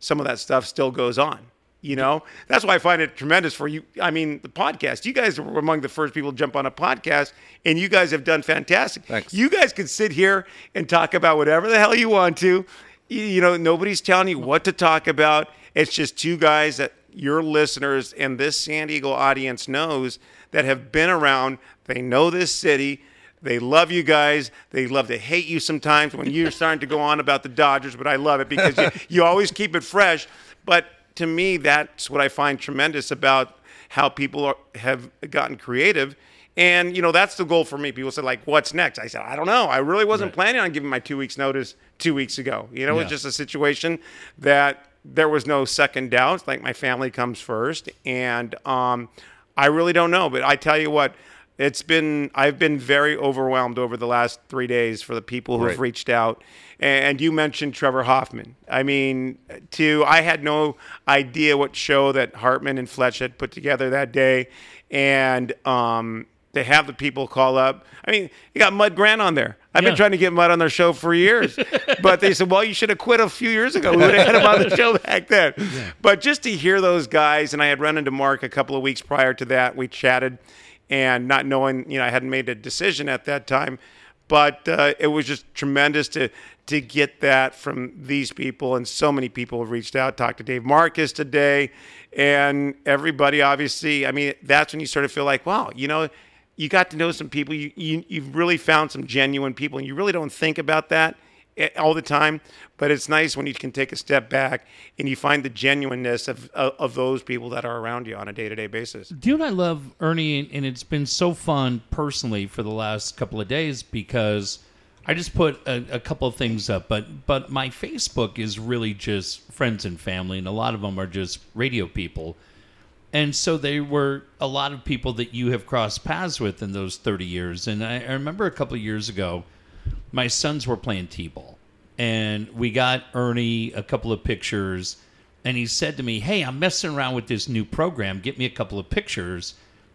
some of that stuff still goes on you know that's why i find it tremendous for you i mean the podcast you guys were among the first people to jump on a podcast and you guys have done fantastic Thanks. you guys can sit here and talk about whatever the hell you want to. You, know, nobody's telling you what to talk about. It's just two guys that your listeners and this San Diego audience knows that have been around. They know this city. They love you guys. They love to hate you sometimes when you're starting to go on about the Dodgers, but I love it because you, *laughs* you always keep it fresh. But to me, that's what I find tremendous about how people are, have gotten creative. And, you know, that's the goal for me. People say, like, what's next? I said, I don't know. I really wasn't Right. planning on giving my two weeks' notice two weeks ago. You know, it Yeah. was just a situation that there was no second doubt. Like, my family comes first. And um, I really don't know. But I tell you what, it's been, I've been very overwhelmed over the last three days for the people who've Right. reached out. And you mentioned Trevor Hoffman. I mean, to I had no idea what show that Hartman and Fletch had put together that day, and um, to have the people call up. I mean, you got Mud Grant on there. I've Yeah. been trying to get Mud on their show for years, *laughs* but they said, "Well, you should have quit a few years ago. We would have had him on the show back then." But just to hear those guys, and I had run into Mark a couple of weeks prior to that. We chatted, and not knowing, you know, I hadn't made a decision at that time. But uh, it was just tremendous to to get that from these people. And so many people have reached out. Talked to dave marcus today. And everybody obviously i mean that's when you sort of feel like wow you know you got to know some people. You, you you've really found some genuine people. And you really don't think about that Eh, all the time but it's nice when you can take a step back and you find the genuineness of of, of those people that are around you on a day-to-day basis Do know I love, Ernie? And it's been so fun personally for the last couple of days because I just put a, a couple of things up, but but my Facebook is really just friends and family, and a lot of them are just radio people. And so they were a lot of people that you have crossed paths with in those 30 years. And I, I remember a couple of years ago, my sons were playing t-ball and we got ernie a couple of pictures and he said to me hey i'm messing around with this new program. Get me a couple of pictures.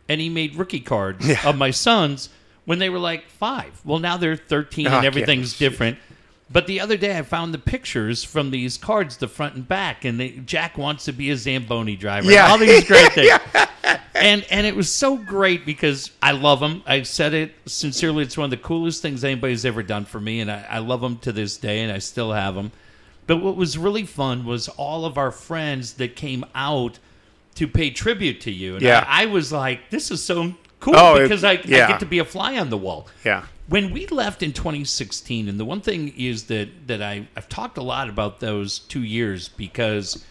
And he made rookie cards of my sons when they were like five. Well now they're 13 and oh, Okay. everything's different. But the other day i found the pictures from these cards the front and back and they, jack wants to be a zamboni driver. Yeah. all these great *laughs* things and and it was so great because I love him. I said it sincerely. It's one of the coolest things anybody's ever done for me, and I, I love him to this day, and I still have him. But what was really fun was all of our friends that came out to pay tribute to you. And Yeah. I, I was like, this is so cool Oh, because I, I yeah. get to be a fly on the wall. yeah When we left in 2016, and the one thing is that that I I've talked a lot about those two years because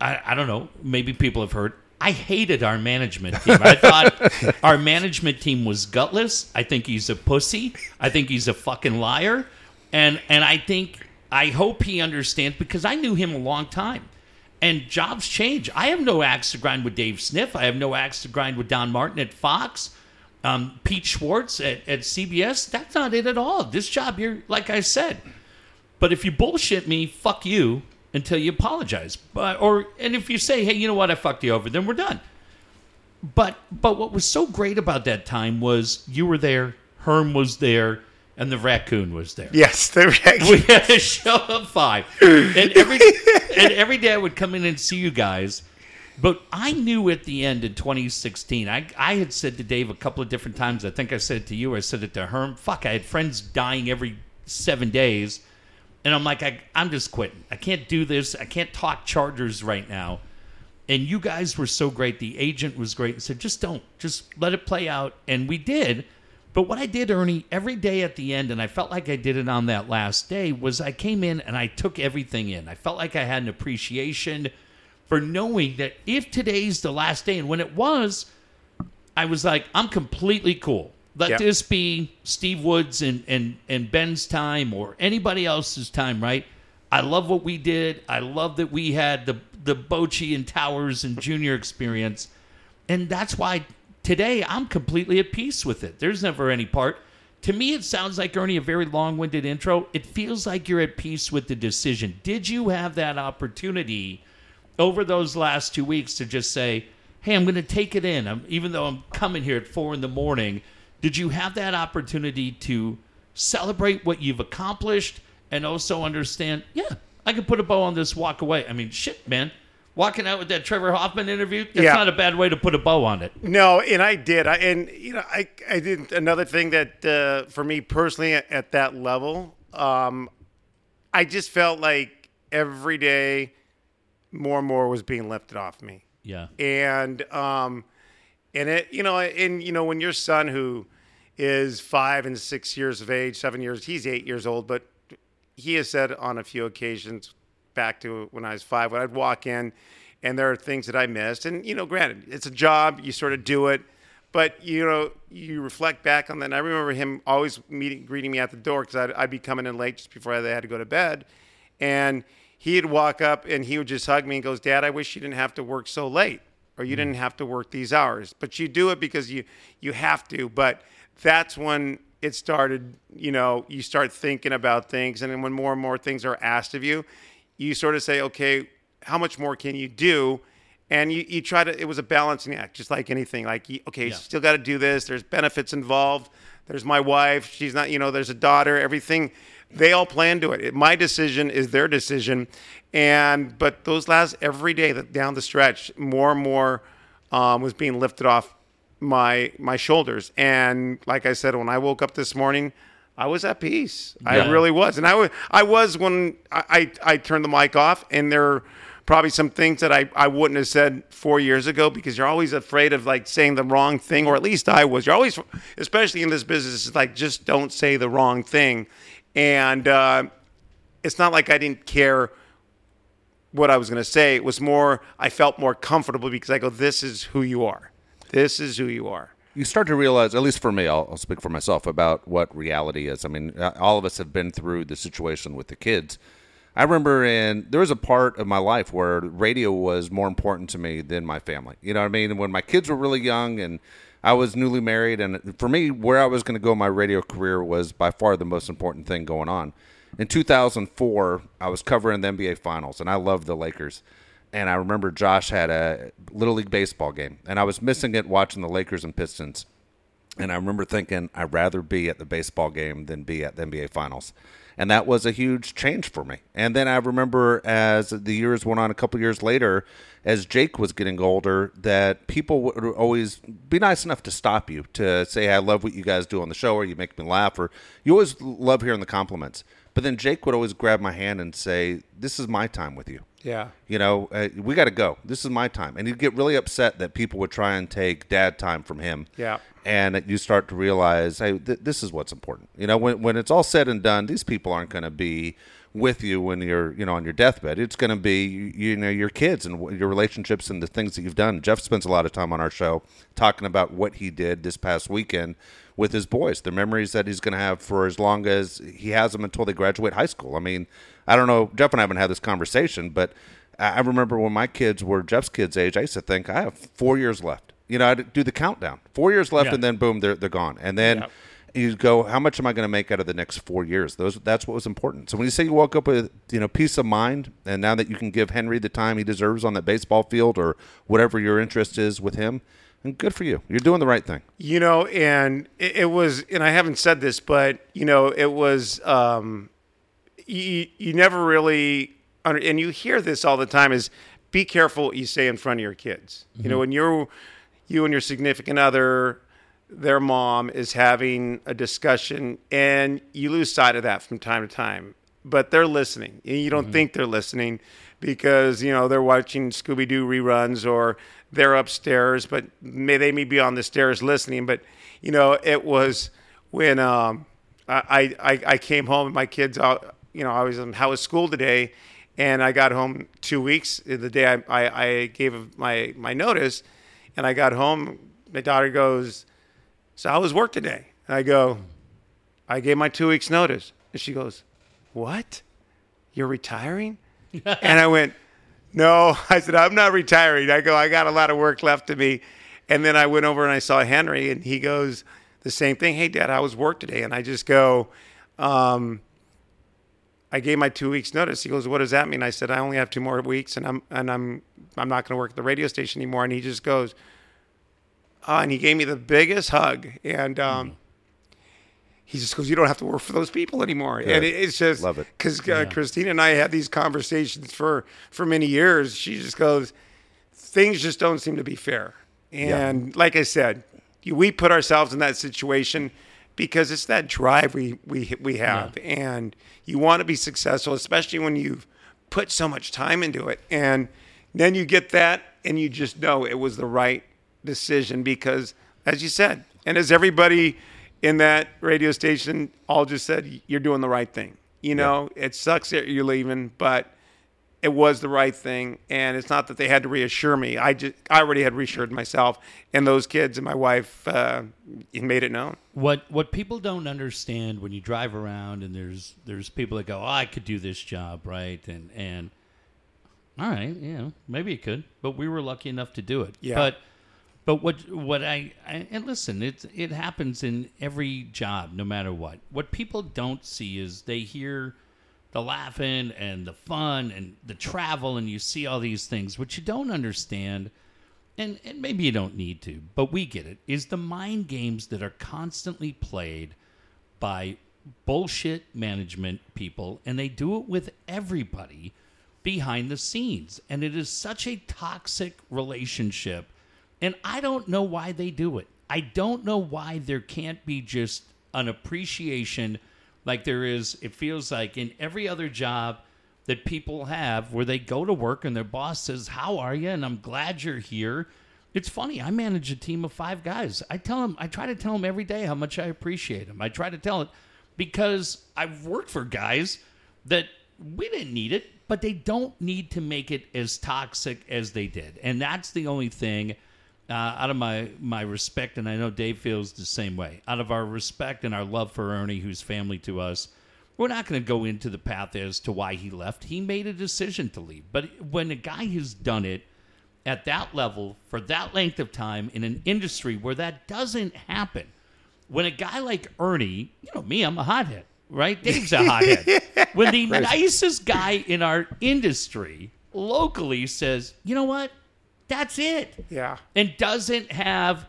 I, I don't know maybe people have heard I hated our management team. I thought *laughs* our management team was gutless. I think he's a pussy. I think he's a fucking liar, and and I think I hope he understands because I knew him a long time. And jobs change. I have no axe to grind with Dave Sniff. I have no axe to grind with Don Martin at Fox um, Pete Schwartz at, at CBS, that's not it at all. This job here, like I said. But if you bullshit me, fuck you until you apologize. But or and if you say, hey, you know what, I fucked you over, then we're done. But but what was so great about that time was you were there, Herm was there, and the raccoon was there. yes the raccoon. *laughs* We had a show of five, and every *laughs* and every day I would come in and see you guys. But I knew at the end in 2016, I I had said to Dave a couple of different times. I think I said it to you. I said it to Herm. Fuck, I had friends dying every seven days, and I'm like, I, I'm just quitting. I can't do this. I can't talk Chargers right now. And you guys were so great. The agent was great and said, just don't, just let it play out. And we did. But what I did, Ernie, every day at the end, and I felt like I did it on that last day, was I came in and I took everything in. I felt like I had an appreciation for knowing that if today's the last day, and when it was, I was like, I'm completely cool. Let Yeah. this be Steve Woods and, and, and Ben's time or anybody else's time, right? I love what we did. I love that we had the the Bochy and Towers and Junior experience. And that's why today I'm completely at peace with it. There's never any part. To me, it sounds like, Ernie, a very long winded intro. It feels like you're at peace with the decision. Did you have that opportunity over those last two weeks to just say, hey, I'm going to take it in, I'm, even though I'm coming here at four in the morning? Did you have that opportunity to celebrate what you've accomplished and also understand, yeah, I could put a bow on this, walk away? I mean, shit, man. Walking out with that Trevor Hoffman interview, that's Yeah. not a bad way to put a bow on it. No, and I did. I and you know, I I did another thing that uh, for me personally at, at that level, um, I just felt like every day more and more was being lifted off me Yeah. and um, and it you know and you know when your son who is five and six years of age, seven years, he's eight years old, but he has said on a few occasions back to when I was five, when I'd walk in and there are things that I missed, and you know, granted, it's a job, you sort of do it. But you know, you reflect back on that. And I remember him always meeting, greeting me at the door because I'd, I'd be coming in late just before they had to go to bed, and he'd walk up and he would just hug me and goes, "Dad, I wish you didn't have to work so late, or you hmm. didn't have to work these hours, but you do it because you you have to." But that's when it started. You know, you start thinking about things, and then when more and more things are asked of you, you sort of say, "Okay, how much more can you do?" And you, you try to. It was a balancing act, just like anything. Like, you, okay, Yeah. still got to do this. There's benefits involved. There's my wife. She's not. You know, there's a daughter. Everything. They all play to it. it. My decision is their decision, and but those last every day that down the stretch, more and more um, was being lifted off my my shoulders. And like I said, when I woke up this morning, I was at peace. I really was, and I was I was when I, I I turned the mic off, and there are probably some things that I, I wouldn't have said four years ago because you're always afraid of like saying the wrong thing, or at least I was. You're always, especially in this business, it's like just don't say the wrong thing, and uh, it's not like I didn't care what I was going to say. Was more I felt more comfortable because I go, this is who you are. This is who you are. you start to realize, at least for me, I'll, I'll speak for myself about what reality is. I mean, uh, all of us have been through the situation with the kids. I remember in there was a part of my life where radio was more important to me than my family. You know what I mean? When my kids were really young and I was newly married, and for me, where I was going to go my radio career was by far the most important thing going on. In 2004, I was covering the NBA Finals, and I loved the Lakers and I remember Josh had a little league baseball game, and I was missing it watching the Lakers and Pistons. And I remember thinking I'd rather be at the baseball game than be at the NBA Finals, and that was a huge change for me. And then I remember as the years went on, a couple years later, as Jake was getting older, that people would always be nice enough to stop you to say, "I love what you guys do on the show," or "You make me laugh," or you always love hearing the compliments. But then Jake would always grab my hand and say, "This is my time with you." Yeah. you know, uh, we got to go. This is my time. And he'd get really upset that people would try and take dad time from him. Yeah. And you start to realize, hey, th- this is what's important. You know, when, when it's all said and done, these people aren't going to be with you when you're, you know, on your deathbed. It's going to be, you, know, your kids and your relationships and the things that you've done. Jeff spends a lot of time on our show talking about what he did this past weekend with his boys, the memories that he's going to have for as long as he has them until they graduate high school. I mean, I don't know, Jeff and I haven't had this conversation, but I remember when my kids were Jeff's kids' age, I used to think I have four years left. You know, I'd do the countdown, four years left, Yeah. and then boom, they're they're gone. And then Yep. You go, how much am I going to make out of the next four years? Those that's what was important. So when you say you woke up with you know peace of mind, and now that you can give Henry the time he deserves on that baseball field or whatever your interest is with him, and good for you. You're doing the right thing. You know, and it, it was, and I haven't said this, but you know, it was. Um, you, you never really, under, and you hear this all the time: is be careful what you say in front of your kids. You know, when you're, you and your significant other, their mom is having a discussion, and you lose sight of that from time to time. But they're listening, and you don't mm-hmm. think they're listening because you know they're watching Scooby Doo reruns or they're upstairs, but may they may be on the stairs listening. But you know, it was when um, I, I I came home and my kids out. You know, I was in how was school today, and I got home two weeks uh, the day I, I, I gave my my notice, and I got home. My daughter goes, "So how was work today?" And I go, "I gave my two weeks notice," and she goes, "What? You're retiring?" *laughs* and I went, no, I said, I'm not retiring. I go, I got a lot of work left to me. And then I went over and I saw Henry, and he goes, the same thing. Hey, Dad, how was work today? And I just go, um, I gave my two weeks notice. He goes, What does that mean? I said, I only have two more weeks, and I'm and I'm I'm not going to work at the radio station anymore. And he just goes, oh, and he gave me the biggest hug, and um, he just goes, "You don't have to work for those people anymore." And it, it's just Love it. because uh, Christina and I had these conversations for for many years. She just goes, "Things just don't seem to be fair." And like I said, you- we put ourselves in that situation because it's that drive we we we have, and you want to be successful, especially when you've put so much time into it. And then you get that, and you just know it was the right decision because, as you said, and as everybody in that radio station all just said, you're doing the right thing. You know, it sucks that you're leaving, but it was the right thing. And it's not that they had to reassure me. I just, I already had reassured myself, and those kids and my wife uh, made it known. What what people don't understand when you drive around and there's there's people that go, oh, I could do this job, right? And and all right, yeah, maybe you could, but we were lucky enough to do it. Yeah. But but what what I, I and listen, it it happens in every job, no matter what. What people don't see is they hear the laughing and the fun and the travel, and you see all these things. What you don't understand, and and maybe you don't need to, but we get it, is the mind games that are constantly played by bullshit management people, and they do it with everybody behind the scenes. And it is such a toxic relationship. And I don't know why they do it. I don't know why there can't be just an appreciation like there is, it feels like in every other job that people have where they go to work and their boss says, How are you? And I'm glad you're here. It's funny. I manage a team of five guys. I tell them, I try to tell them every day how much I appreciate them. I try to tell it because I've worked for guys that we didn't need it, but they don't need to make it as toxic as they did. And that's the only thing uh, out of my, my respect, and I know Dave feels the same way, out of our respect and our love for Ernie, who's family to us, we're not going to go into the path as to why he left. He made a decision to leave. But when a guy has done it at that level for that length of time in an industry where that doesn't happen, when a guy like Ernie, you know me, I'm a hothead, right? Dave's a *laughs* hothead. when the nicest guy in our industry locally says, you know what? That's it. Yeah. And doesn't have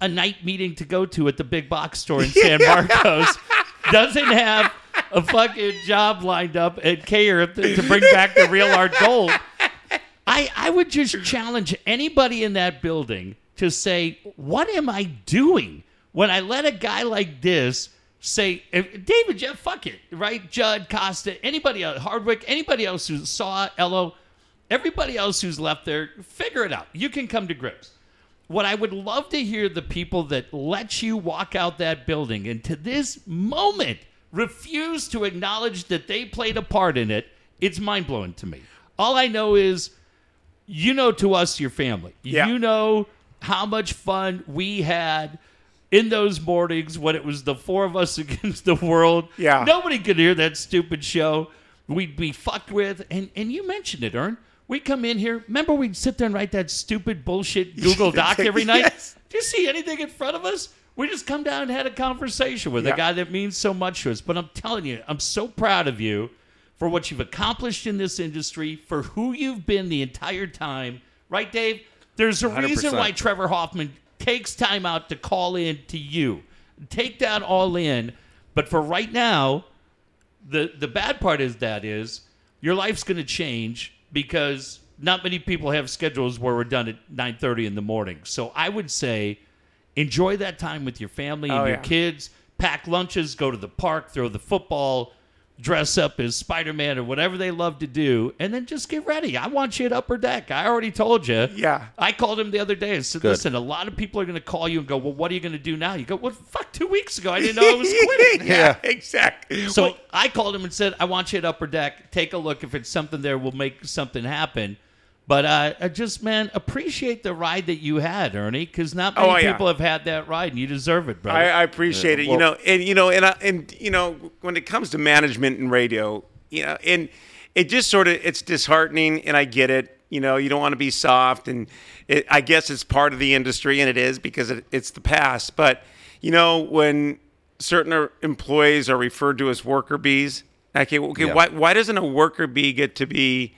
a night meeting to go to at the big box store in *laughs* San Marcos. doesn't have a fucking job lined up at Care to, to bring back the real art gold. I, I would just challenge anybody in that building to say, what am I doing when I let a guy like this say, if, David Jeff, fuck it, right? Judd, Costa, anybody else, Hardwick, anybody else who saw Ello, everybody else who's left there, figure it out. You can come to grips. What I would love to hear the people that let you walk out that building and to this moment refuse to acknowledge that they played a part in it, it's mind blowing to me. All I know is you know to us your family. Yeah. You know how much fun we had in those mornings when it was the four of us *laughs* against the world. Yeah. Nobody could hear that stupid show. We'd be fucked with. And and you mentioned it, Ern. We come in here. Remember we'd sit there and write that stupid bullshit *laughs* Google Doc every night? Yes. Do you see anything in front of us? We just come down and had a conversation with Yeah. a guy that means so much to us. But I'm telling you, I'm so proud of you for what you've accomplished in this industry, for who you've been the entire time. Right, Dave? There's a reason 100%. why Trevor Hoffman takes time out to call in to you. Take that all in. But for right now, the the bad part is that is your life's going to change because not many people have schedules where we're done at 9:30 in the morning. So I would say enjoy that time with your family oh, and Oh, your yeah. kids, pack lunches, go to the park, throw the football, dress up as Spider-Man or whatever they love to do, and then just get ready. I want you at upper deck. I already told you. Yeah. I called him the other day and said, Good. "Listen, a lot of people are going to call you and go, "Well, what are you going to do now?" You go, "Well, fuck, 2 weeks ago I didn't know I was *laughs* quitting." *laughs* yeah, exactly. So Well, I called him and said, I want you at Upper Deck. Take a look. If it's something there, we'll make something happen. But uh, I just, man, appreciate the ride that you had, Ernie, because not many Oh, yeah. people have had that ride, and you deserve it, brother. I, I appreciate it. you know, and you know, and I, and you know, when it comes to management and radio, you know, and it just sort of it's disheartening, and I get it. You know, you don't want to be soft, and it, I guess it's part of the industry, and it is because it, it's the past. But you know, when certain er- employees are referred to as worker bees, okay, okay, Yeah. why why doesn't a worker bee get to be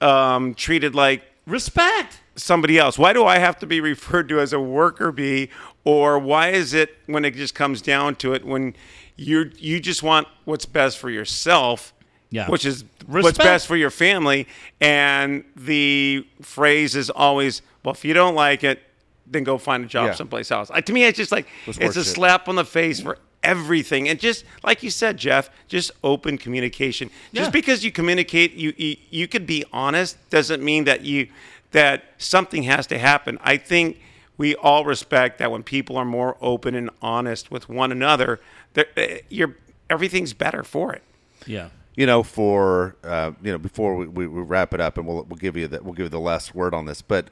um, treated like Respect. somebody else? Why do I have to be referred to as a worker bee? Or why is it when it just comes down to it when you you just want what's best for yourself, Yeah. which is what's best for your family, and the phrase is always, "Well, if you don't like it, then go find a job Yeah. someplace else." Uh, to me, it's just like That's it's a slap on the face for everything. And just like you said, Jeff, just open communication. Yeah. Just because you communicate, you, you you could be honest doesn't mean that you that something has to happen. I think we all respect that when people are more open and honest with one another, that, uh, you're everything's better for it. Yeah. you know, for uh, you know, before we, we, we wrap it up, and we'll we'll give you that we'll give you the last word on this. But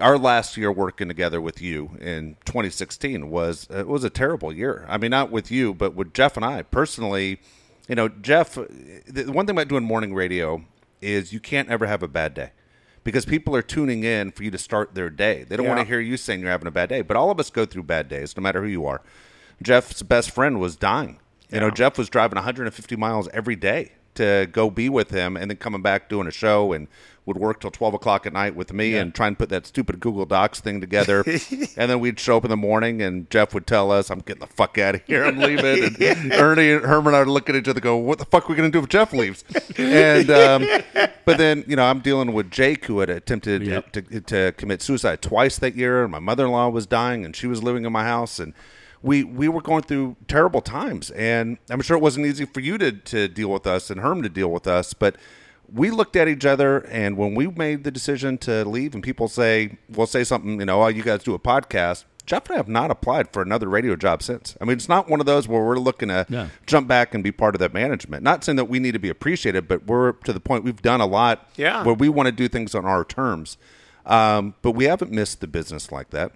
our last year working together with you in 2016 was it was a terrible year. I mean, not with you, but with Jeff and I personally. You know, Jeff. The one thing about doing morning radio is you can't ever have a bad day because people are tuning in for you to start their day. They don't want to hear you saying you're having a bad day. But all of us go through bad days, no matter who you are. Jeff's best friend was dying. You know, Jeff was driving 150 miles every day to go be with him, and then coming back doing a show, and would work till 12 o'clock at night with me and try and put that stupid Google Docs thing together. *laughs* and then we'd show up in the morning, and Jeff would tell us, "I'm getting the fuck out of here. I'm leaving." And *laughs* Ernie and Herman are looking at each other, go, "What the fuck are we gonna do if Jeff leaves?" and um, but then you know, I'm dealing with Jake, who had attempted Yep. to, to commit suicide twice that year, and my mother-in-law was dying, and she was living in my house, and we we were going through terrible times, and I'm sure it wasn't easy for you to to deal with us and Herm to deal with us, but we looked at each other, and when we made the decision to leave, and people say, "We'll say something," you know, "Oh, you guys do a podcast." Jeff and I have not applied for another radio job since. I mean, it's not one of those where we're looking to Yeah. jump back and be part of that management. Not saying that we need to be appreciated, but we're to the point we've done a lot Yeah. where we want to do things on our terms. Um, but we haven't missed the business like that.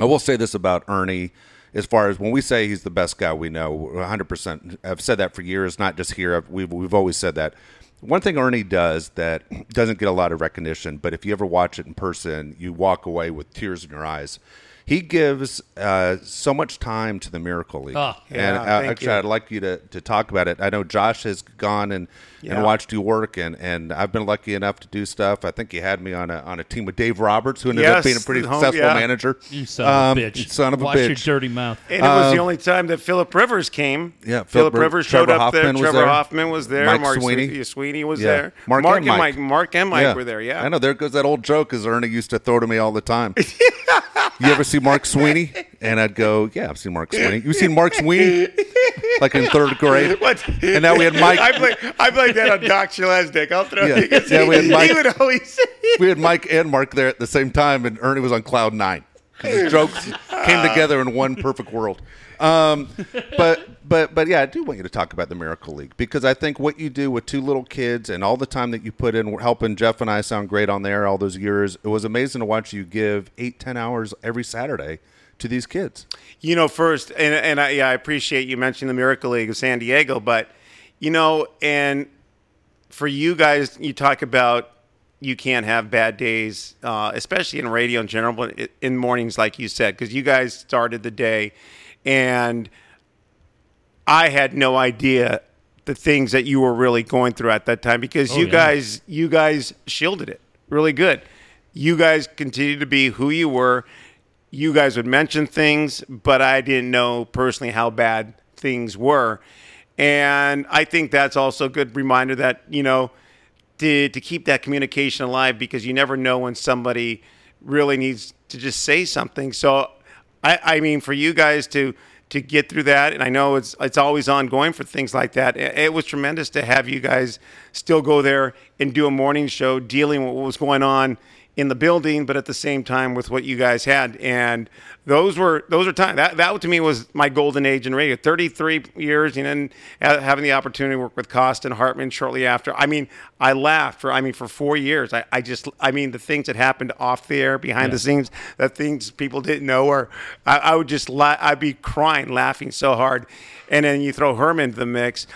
I will say this about Ernie as far as when we say he's the best guy we know, 100%. I've said that for years, not just here. We've, we've always said that. One thing Ernie does that *clears throat* doesn't get a lot of recognition, but if you ever watch it in person, you walk away with tears in your eyes. He gives uh, so much time to the Miracle League. Oh, and uh, thank actually, you. I'd like you to, to talk about it. I know Josh has gone and, Yeah. and watched you work, and, and I've been lucky enough to do stuff. I think you had me on a, on a team with Dave Roberts, who ended up being a pretty the home- successful yeah. manager. You son Um, of a bitch. Son of a Watch bitch. your dirty mouth. And it was the only time that Philip Rivers came. Yeah, Philip Philip Riv- Rivers showed Trevor up there. Hoffman was Trevor there. Hoffman was there. Mike Mark Sweeney. Sweeney, Sweeney was Yeah. there. Mark Mark, and and Mike. Mike. Mark and Mike were there. Yeah, I know. There goes that old joke as Ernie used to throw to me all the time. *laughs* you ever see Mark Sweeney? *laughs* And I'd go, Yeah, I've seen Mark Sweeney. You've seen Mark Sweeney? Like in third grade. What? And now we had Mike. I played. I played that on Doc Shelesnik. I'll throw. Yeah. it Yeah, we had Mike. he would always. we had Mike and Mark there at the same time, and Ernie was on cloud nine. His jokes came together in one perfect world. Um, but but but yeah, I do want you to talk about the Miracle League because I think what you do with two little kids and all the time that you put in helping Jeff and I sound great on there all those years, it was amazing to watch you give eight ten hours every Saturday to these kids. You know, first, and and I, yeah, I appreciate you mentioning the Miracle League of San Diego, but you know, and for you guys, you talk about you can't have bad days, uh, especially in radio in general, but in mornings, like you said, because you guys started the day, and I had no idea the things that you were really going through at that time because you yeah. guys you guys shielded it really good. You guys continued to be who you were. You guys would mention things, but I didn't know personally how bad things were. And I think that's also a good reminder that, you know, to, to keep that communication alive because you never know when somebody really needs to just say something. So, I, I mean, for you guys to to get through that, and I know it's it's always ongoing for things like that. It, it was tremendous to have you guys still go there and do a morning show dealing with what was going on in the building, but at the same time with what you guys had. And those were those were time that that to me was my golden age in radio. Thirty three years, you know, and having the opportunity to work with Cost and Hartman shortly after. I mean, I laughed for I mean for four years. I, I just I mean the things that happened off the air, behind the scenes, that things people didn't know, or I, I would just la- I'd be crying, laughing so hard. And then you throw Herman into the mix.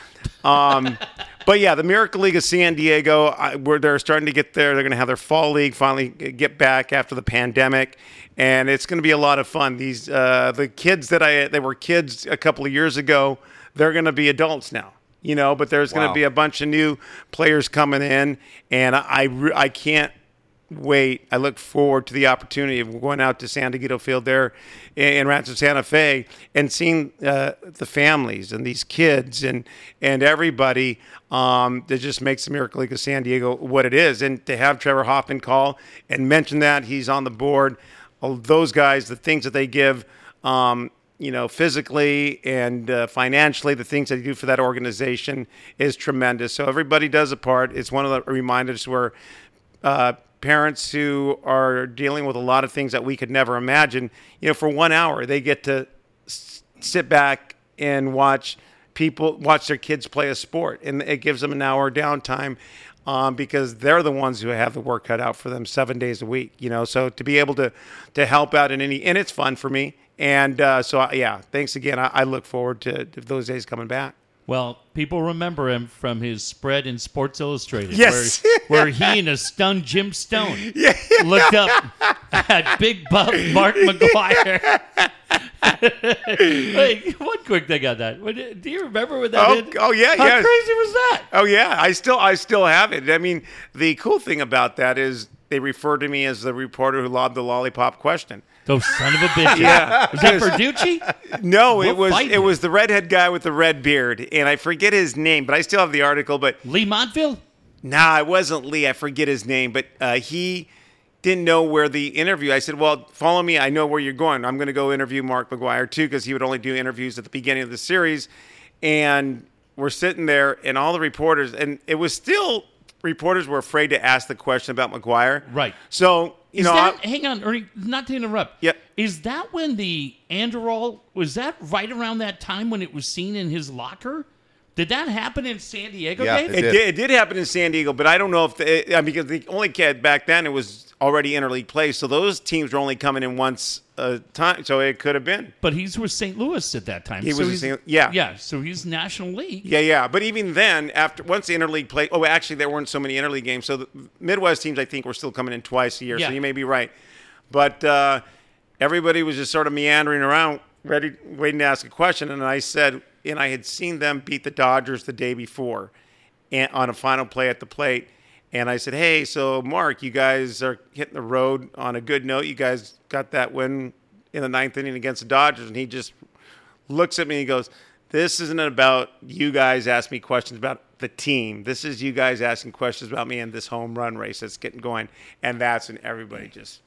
Um, *laughs* but yeah, the Miracle League of San Diego, I, where they're starting to get there. They're going to have their fall league finally get back after the pandemic, and it's going to be a lot of fun. These uh, the kids that I they were kids a couple of years ago, they're going to be adults now. You know, but there's going to be a bunch of new players coming in, and I I, I can't wait. I look forward to the opportunity of going out to San Diego Field there in, Rancho Santa Fe and seeing uh, the families and these kids and and everybody um, that just makes the Miracle League of San Diego what it is. And to have Trevor Hoffman call and mention that he's on the board, all those guys, the things that they give. Um, you know, physically and uh, financially, the things that he do for that organization is tremendous. So everybody does a part. It's one of the reminders where uh, parents who are dealing with a lot of things that we could never imagine, you know, for one hour they get to s- sit back and watch people watch their kids play a sport, and it gives them an hour downtime. Um, because they're the ones who have the work cut out for them seven days a week, you know. So to be able to to help out in any, and it's fun for me. And uh, so yeah, thanks again. I, I look forward to, to those days coming back. Well, people remember him from his spread in Sports Illustrated, Yes. where, *laughs* where he *laughs* and a stunned Jim Stone looked up at Big Buff Mark *laughs* McGwire. Wait, one quick thing on that. Do you remember what that Oh, did? oh, yeah, How yes. crazy was that? Oh yeah, I still I still have it. I mean, the cool thing about that is they refer to me as the reporter who lobbed the lollipop question. Those son of a bitch. *laughs* Yeah. Was that Verducci? No, it was it was the redhead guy with the red beard, and I forget his name, but I still have the article. But Leigh Montville? nah, it wasn't Leigh. I forget his name, but uh, he didn't know where the interview. I said, "Well, follow me. I know where you're going. I'm going to go interview Mark McGwire too, because he would only do interviews at the beginning of the series." And we're sitting there, and all the reporters, and it was still reporters were afraid to ask the question about McGwire. Right. So you Is know, that, I- hang on, Ernie, not to interrupt. Yep. Is that when the Andorol, was that right around that time when it was seen in his locker? Did that happen in San Diego, Yeah, Dave? It did. did. it did happen in San Diego, but I don't know if the, I mean, because the only kid back then it was already interleague play, so those teams were only coming in once a time, so it could have been. But he's with St. Louis at that time. He so was he's- St. Yeah. Yeah, so he's National League. Yeah, yeah, but even then, after once the interleague play, oh, actually there weren't so many interleague games, so the Midwest teams I think were still coming in twice a year. Yeah. So you may be right, but uh, everybody was just sort of meandering around, ready, waiting to ask a question, and I said, and I had seen them beat the Dodgers the day before, and on a final play at the plate. And I said, "Hey, so Mark, you guys are hitting the road on a good note. You guys got that win in the ninth inning against the Dodgers." And he just looks at me and he goes, This isn't about you guys asking me questions about the team. This is you guys asking questions about me and this home run race that's getting going. And that's when everybody just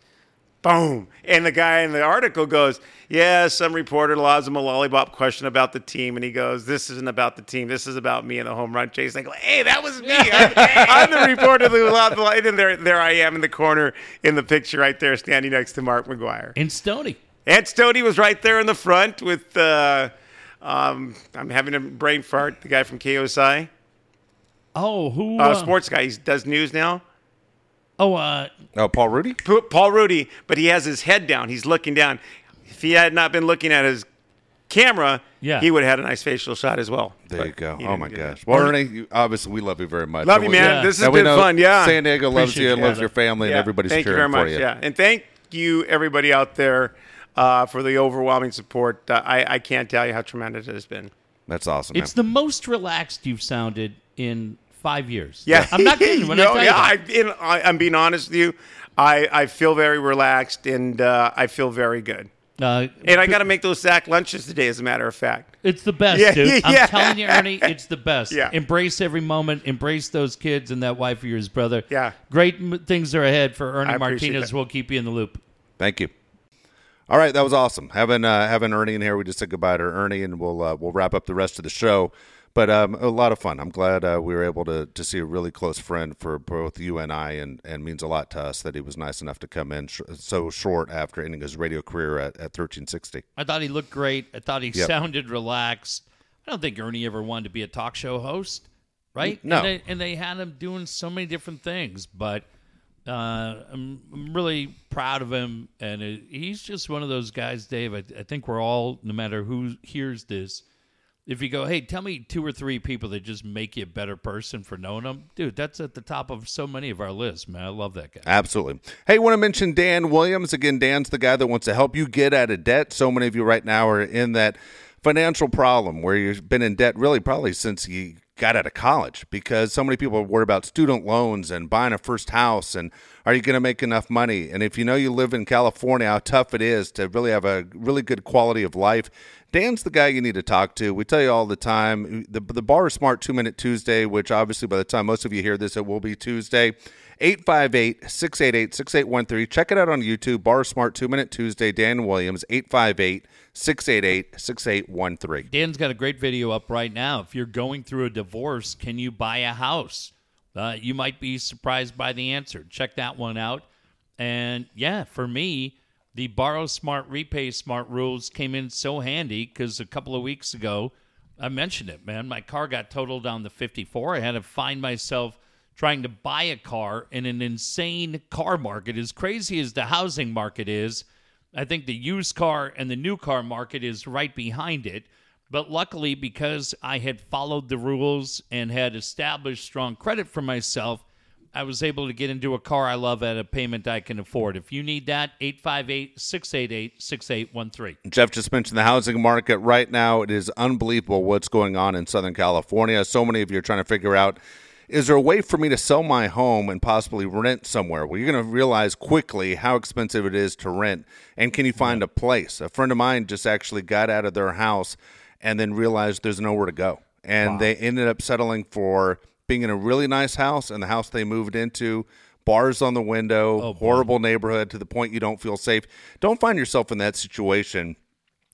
boom. And the guy in the article goes, Yeah, some reporter lobs him a lollipop question about the team. And he goes, This isn't about the team. This is about me and the home run chase. And I go, Hey, that was me. I'm, *laughs* I'm the reporter who lobbed the light. And there, there I am in the corner in the picture right there, standing next to Mark McGwire. In Stony. And Stody was right there in the front with, uh, um, I'm having a brain fart, the guy from KUSI, Oh, who? uh, Uh, sports guy. He does news now. Oh, uh, Oh, Paul Rudy? P- Paul Rudy, but he has his head down. He's looking down. If he had not been looking at his camera, Yeah. he would have had a nice facial shot as well. There But you go. Oh my do that. gosh. Well, Ernie, you, obviously we love you very much. Love And you, we- man. Yeah. This has been fun. Yeah. San Diego loves you and loves your family, and Yeah. everybody's thank cheering you very for much. you. Yeah, and thank you everybody out there uh, for the overwhelming support. Uh, I, I can't tell you how tremendous it has been. That's awesome. it's the most relaxed you've sounded in five years. Yeah, I'm not kidding when I *laughs* No, tell yeah, you. that. I, in, I, I'm being honest with you. I, I feel very relaxed and uh, I feel very good. Uh, And I got to make those sack lunches today, as a matter of fact. It's the best, Yeah, dude. I'm *laughs* yeah. telling you, Ernie, *laughs* it's the best. Yeah. Embrace every moment. Embrace those kids and that wife of yours, brother. Yeah. Great m- things are ahead for Ernie I Martinez. that. We'll keep you in the loop. Thank you. All right, that was awesome. Having uh, having Ernie in here, we just said goodbye to Ernie, and we'll uh, we'll wrap up the rest of the show. But um, a lot of fun. I'm glad uh, we were able to to see a really close friend for both you and I, and and means a lot to us that he was nice enough to come in sh- so short after ending his radio career at, at 1360. I thought he looked great. I thought he Yep. sounded relaxed. I don't think Ernie ever wanted to be a talk show host, right? No. And they, and they had him doing so many different things, but uh, I'm, I'm really proud of him. And it, he's just one of those guys, Dave. I, I think we're all, no matter who hears this, if you go, hey, tell me two or three people that just make you a better person for knowing them, dude, that's at the top of so many of our lists, man. I love that guy. Absolutely. Hey, want to mention Dan Williams again? Dan's the guy that wants to help you get out of debt. So many of you right now are in that financial problem where you've been in debt really probably since you got out of college because so many people worried about student loans and buying a first house and are you going to make enough money and if you know you live in california how tough it is to really have a really good quality of life dan's the guy you need to talk to we tell you all the time the, the borrow smart two minute tuesday which obviously by the time most of you hear this it will be tuesday 858 688 6813. Check it out on YouTube. Borrow Smart 2 Minute Tuesday. Dan Williams, 858 688 6813. Dan's got a great video up right now. If you're going through a divorce, can you buy a house? Uh, you might be surprised by the answer. Check that one out. And yeah, for me, the borrow smart, repay smart rules came in so handy because a couple of weeks ago, I mentioned it, man. My car got totaled on the 54. I had to find myself trying to buy a car in an insane car market. As crazy as the housing market is, I think the used car and the new car market is right behind it. But luckily, because I had followed the rules and had established strong credit for myself, I was able to get into a car I love at a payment I can afford. If you need that, 858 688 6813. Jeff just mentioned the housing market right now. It is unbelievable what's going on in Southern California. So many of you are trying to figure out is there a way for me to sell my home and possibly rent somewhere? Well, you're going to realize quickly how expensive it is to rent. And can you find a place? A friend of mine just actually got out of their house and then realized there's nowhere to go. And wow. they ended up settling for being in a really nice house and the house they moved into bars on the window, oh, horrible neighborhood to the point you don't feel safe. Don't find yourself in that situation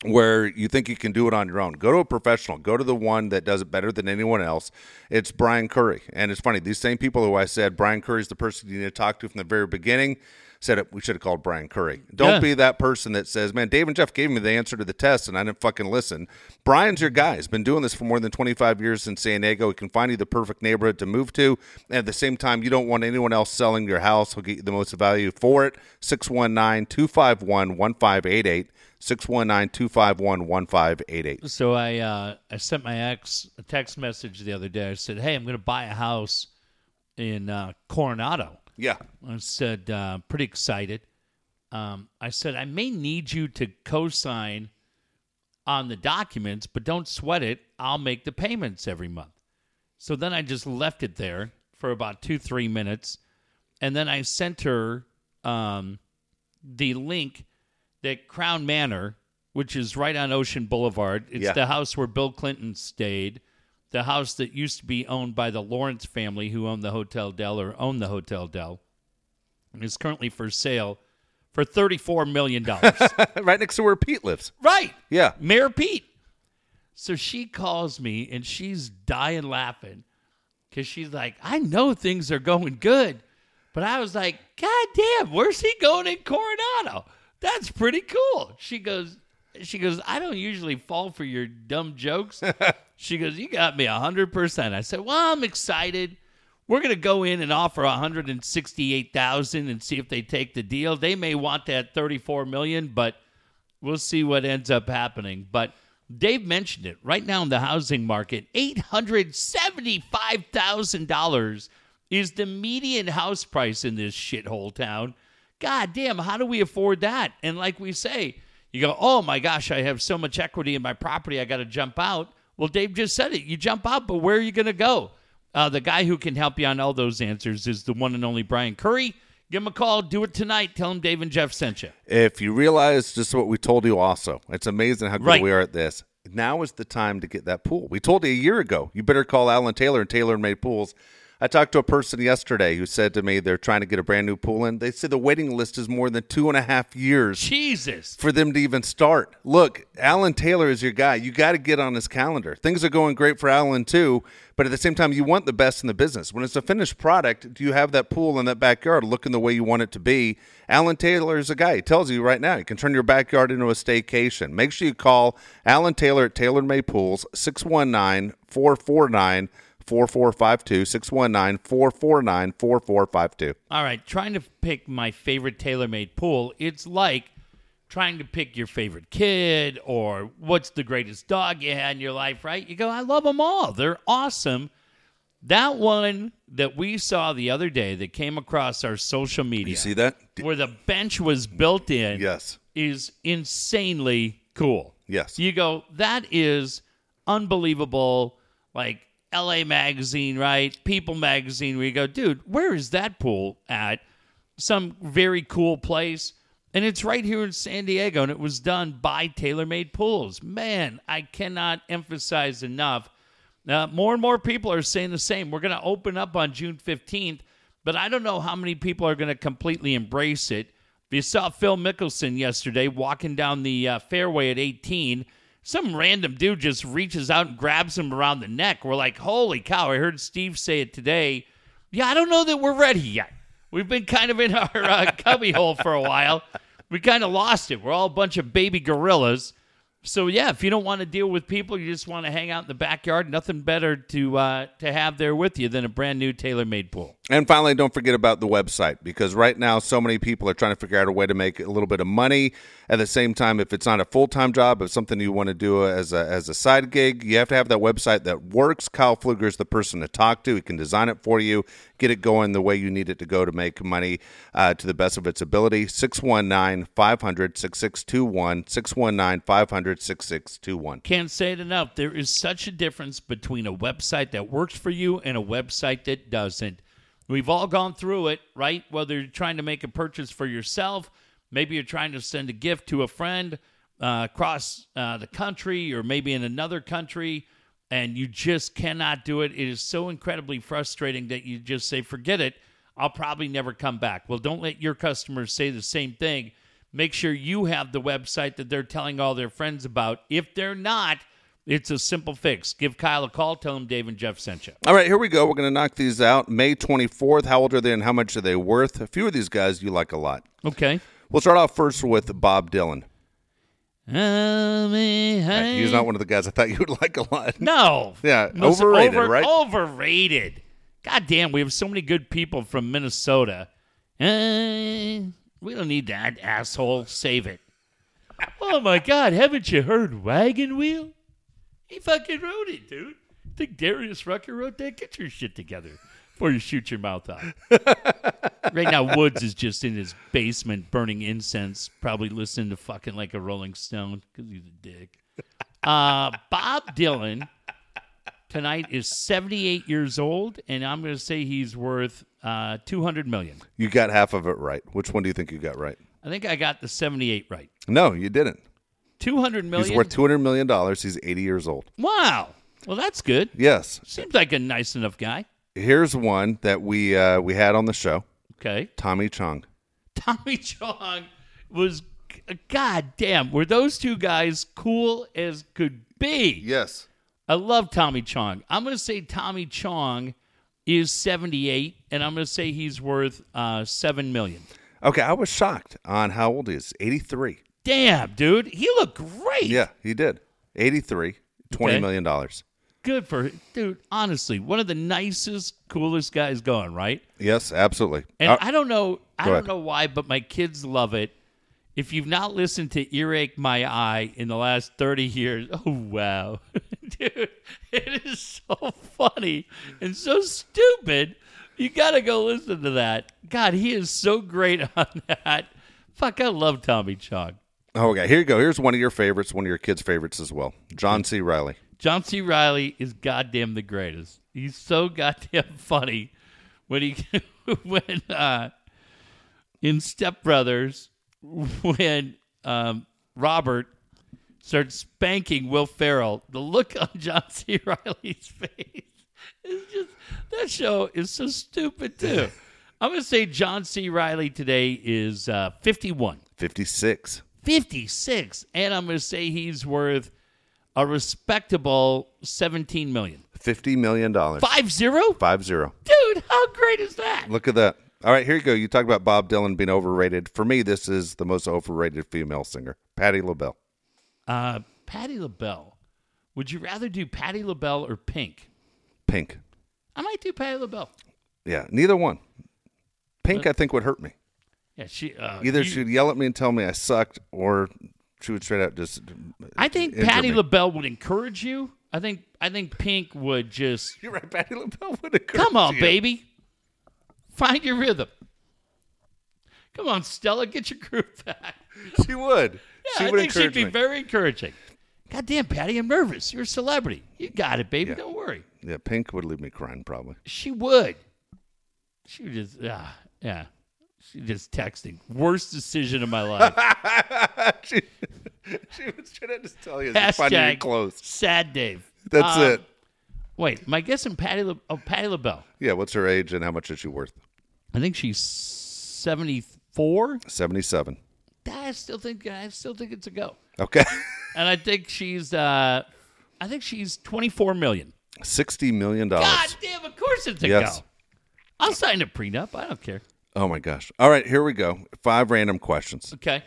where you think you can do it on your own. Go to a professional. Go to the one that does it better than anyone else. It's Brian Curry. And it's funny, these same people who I said Brian Curry is the person you need to talk to from the very beginning said it, we should have called Brian Curry. Don't yeah. be that person that says, man, Dave and Jeff gave me the answer to the test and I didn't fucking listen. Brian's your guy. He's been doing this for more than 25 years in San Diego. He can find you the perfect neighborhood to move to. And at the same time, you don't want anyone else selling your house. He'll get you the most value for it. 619 251 1588. 619-251-1588. So I uh, I sent my ex a text message the other day. I said, "Hey, I'm going to buy a house in uh, Coronado." Yeah. I said, uh, pretty excited. Um, I said, I may need you to co sign on the documents, but don't sweat it. I'll make the payments every month. So then I just left it there for about two, three minutes. And then I sent her um, the link that Crown Manor, which is right on Ocean Boulevard, it's yeah. the house where Bill Clinton stayed the house that used to be owned by the Lawrence family, who owned the Hotel Del or owned the Hotel Del, is currently for sale for $34 million. *laughs* right next to where Pete lives. Right. Yeah. Mayor Pete. So she calls me and she's dying laughing because she's like, I know things are going good. But I was like, God damn, where's he going in Coronado? That's pretty cool. She goes, she goes, I don't usually fall for your dumb jokes. *laughs* she goes, You got me 100%. I said, Well, I'm excited. We're going to go in and offer 168,000 and see if they take the deal. They may want that 34 million, but we'll see what ends up happening. But Dave mentioned it. Right now in the housing market, $875,000 is the median house price in this shithole town. God damn, how do we afford that? And like we say, you go, oh my gosh, I have so much equity in my property, I got to jump out. Well, Dave just said it. You jump out, but where are you going to go? Uh, the guy who can help you on all those answers is the one and only Brian Curry. Give him a call. Do it tonight. Tell him Dave and Jeff sent you. If you realize just what we told you, also, it's amazing how good right. we are at this. Now is the time to get that pool. We told you a year ago. You better call Alan Taylor and Taylor and Made Pools. I talked to a person yesterday who said to me they're trying to get a brand new pool in. They said the waiting list is more than two and a half years. Jesus. For them to even start. Look, Alan Taylor is your guy. You got to get on his calendar. Things are going great for Alan too, but at the same time, you want the best in the business. When it's a finished product, do you have that pool in that backyard looking the way you want it to be? Alan Taylor is a guy. He tells you right now you can turn your backyard into a staycation. Make sure you call Alan Taylor at TaylorMade Pools, 619 449 4452 619 449 4452. All right, trying to pick my favorite TaylorMade pool, it's like trying to pick your favorite kid or what's the greatest dog you had in your life, right? You go, I love them all. They're awesome. That one that we saw the other day that came across our social media. You see that? Where the bench was built in. Yes. Is insanely cool. Yes. You go, that is unbelievable. Like LA Magazine, right? People Magazine, where you go, dude, where is that pool at? Some very cool place. And it's right here in San Diego, and it was done by TaylorMade Pools. Man, I cannot emphasize enough. Uh, more and more people are saying the same. We're going to open up on June 15th but I don't know how many people are going to completely embrace it. You saw Phil Mickelson yesterday walking down the uh, fairway at 18, some random dude just reaches out and grabs him around the neck. We're like, holy cow! I heard Steve say it today. Yeah, I don't know that we're ready yet. We've been kind of in *laughs* our uh, cubbyhole for a while. We kind of lost it. We're all a bunch of baby gorillas. So yeah, if you don't want to deal with people, you just want to hang out in the backyard. Nothing better to uh, to have there with you than a brand new TaylorMade pool. And finally, don't forget about the website because right now, so many people are trying to figure out a way to make a little bit of money. At the same time, if it's not a full time job, if something you want to do as a, as a side gig, you have to have that website that works. Kyle Pfluger is the person to talk to. He can design it for you, get it going the way you need it to go to make money uh, to the best of its ability. 619 500 6621. 619 500 6621. Can't say it enough. There is such a difference between a website that works for you and a website that doesn't. We've all gone through it, right? Whether you're trying to make a purchase for yourself, maybe you're trying to send a gift to a friend uh, across uh, the country or maybe in another country, and you just cannot do it. It is so incredibly frustrating that you just say, forget it. I'll probably never come back. Well, don't let your customers say the same thing. Make sure you have the website that they're telling all their friends about. If they're not, it's a simple fix. Give Kyle a call. Tell him Dave and Jeff sent you. All right, here we go. We're going to knock these out. May 24th. How old are they and how much are they worth? A few of these guys you like a lot. Okay. We'll start off first with Bob Dylan. Um, He's not one of the guys I thought you would *laughs* like a lot. No. Yeah, Most overrated, over- right? Overrated. God damn, we have so many good people from Minnesota. Uh, we don't need that asshole. Save it. oh my God, haven't you heard Wagon Wheel? He fucking wrote it, dude. Think Darius Rucker wrote that? Get your shit together before you shoot your mouth off. *laughs* right now, Woods is just in his basement burning incense, probably listening to fucking like a Rolling Stone because he's a dick. Uh, Bob Dylan tonight is 78 years old, and I'm going to say he's worth uh, 200 million. You got half of it right. Which one do you think you got right? I think I got the 78 right. No, you didn't. 200 million. He's worth $200 million. He's 80 years old. wow. Well, that's good. Yes. Seems like a nice enough guy. Here's one that we uh, we had on the show Okay. Tommy Chong. Tommy *laughs* Chong was, god damn, were those two guys cool as could be? Yes. I love Tommy Chong. I'm going to say Tommy Chong is 78, and I'm going to say he's worth uh, 7 million. Okay, I was shocked on how old he is. 83. Damn, dude. He looked great. Yeah, he did. 83. Okay. $20 million. Good for dude. Honestly, one of the nicest, coolest guys going, right? Yes, absolutely. And Uh, I don't know, I don't ahead. know why, but my kids love it. If you've not listened to Earache My Eye in the last 30 years, *laughs* oh wow. *laughs* Dude, it is so funny and so stupid. You got to go listen to that. God, he is so great *laughs* on that. Fuck, I love Tommy Chong. Oh, okay, here you go. Here's one of your favorites, one of your kids' favorites as well. John C. Reilly. John C. Reilly is goddamn the greatest. He's so *laughs* goddamn funny when he *laughs* when uh in Step Brothers when um Robert starts spanking Will Ferrell. The look on *laughs* John C. Reilly's face is just that show is so stupid too. I'm gonna say John C. Reilly today is uh, 51. 56. 56 and i'm going to say he's worth a respectable 17 million $50 million. dollars. five zero Five zero. dude how great is that Look at that. All right, here you go. You talk about Bob Dylan being overrated. For me, this is the most overrated female singer, Patti LaBelle. uh patti labelle would you rather do patti labelle or pink Pink. i might do patti labelle Yeah, neither one. Pink, I think, would hurt me. Yeah she uh, Either you- she'd yell at me and tell me I sucked, or she would straight out just. i think patti me. labelle would encourage you i think i think pink would just *laughs* You're right, Patti LaBelle would encourage you. come on you. baby find your rhythm come on stella get your groove back She would. Yeah, she I would think she'd be me. very encouraging. God damn, Patti, I'm nervous. You're a celebrity. You got it, baby. Don't worry. yeah, Pink would leave me crying probably. She would. She would just, ah, yeah. She just texting. Worst decision of my life. *laughs* she, she would straight out just tell you finding your Hashtag clothes. sad Dave. That's Um, it. Wait, my guess guessing Patti, La- oh, Patti LaBelle? Yeah, what's her age and how much is she worth? I think she's 74. 77. I still think I still think it's a go. Okay. *laughs* And I think she's uh I think she's 24 million. $60 million. God damn, of course it's a Yes. go. I'll sign a prenup. I don't care. Oh my gosh. All right, here we go. Five random questions. *laughs* Okay.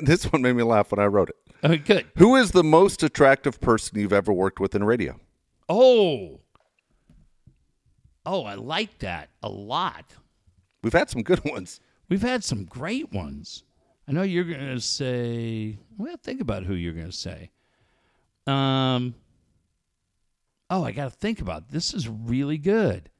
this one made me laugh when I wrote it. Okay, good. Who is the most attractive person you've ever worked with in radio? Oh. Oh, I like that a lot. We've had some good *laughs* ones. We've had some great ones. I know you're going to say, well, think about who you're going to say. Um, oh, I got to think about it. this. Is really good.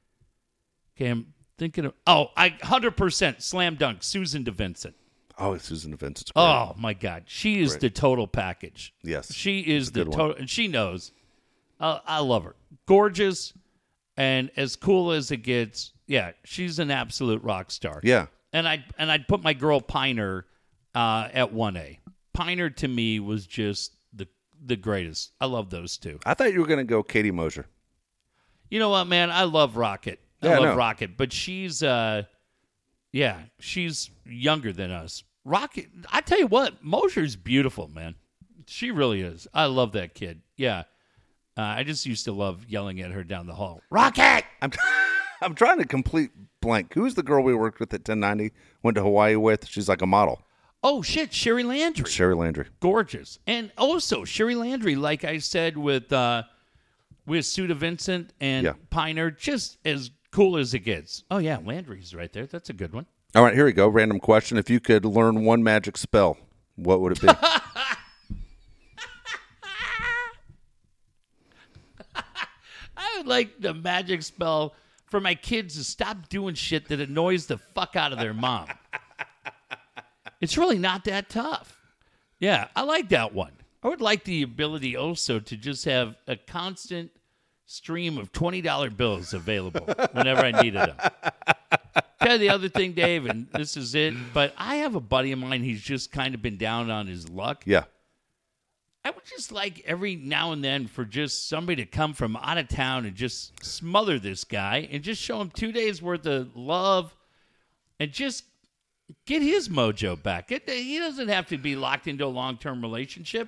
Okay, I'm thinking of. Oh, I hundred percent slam dunk Susan DeVincent. Oh, Susan great. Oh my God, she is Great. the total package. Yes. she is the total, and she knows. I, I love her. Gorgeous, and as cool as it gets. Yeah, she's an absolute rock star. Yeah. and I and I'd put my girl Piner uh, at one A. Piner to me was just the the greatest. I love those two. I thought you were going to go Katie Mosier. You know what, man? I love Rocket. I Yeah, I love know. Rocket, but she's uh, yeah, she's younger than us. Rocket. I tell you what, Mosher's beautiful, man. She really is. I love that kid. Yeah. Uh, I just used to love yelling at her down the hall. Rocket! I'm, *laughs* I'm trying to complete blank. Who's the girl we worked with at 1090? Went to Hawaii with? She's like a model. Oh shit, Sherry Landry. Sherry Landry. gorgeous. And also Sherry Landry, like I said with uh with Suda Vincent and Yeah. Piner, just as cool as it gets. Oh yeah, Landry's right there. That's a good one. All right, here we go. Random question. If you could learn one magic spell, what would it be? *laughs* I would like the magic spell for my kids to stop doing shit that annoys the fuck out of their mom. it's really not that tough. Yeah, I like that one. I would like the ability also to just have a constant stream of $20 bills available whenever I needed them. *laughs* Tell you the other thing, Dave, and this is it, but I have a buddy of mine, he's just kind of been down on his luck. yeah. I would just like every now and then for just somebody to come from out of town and just smother this guy and just show him two days worth of love and just get his mojo back. It, he doesn't have to be locked into a long term relationship,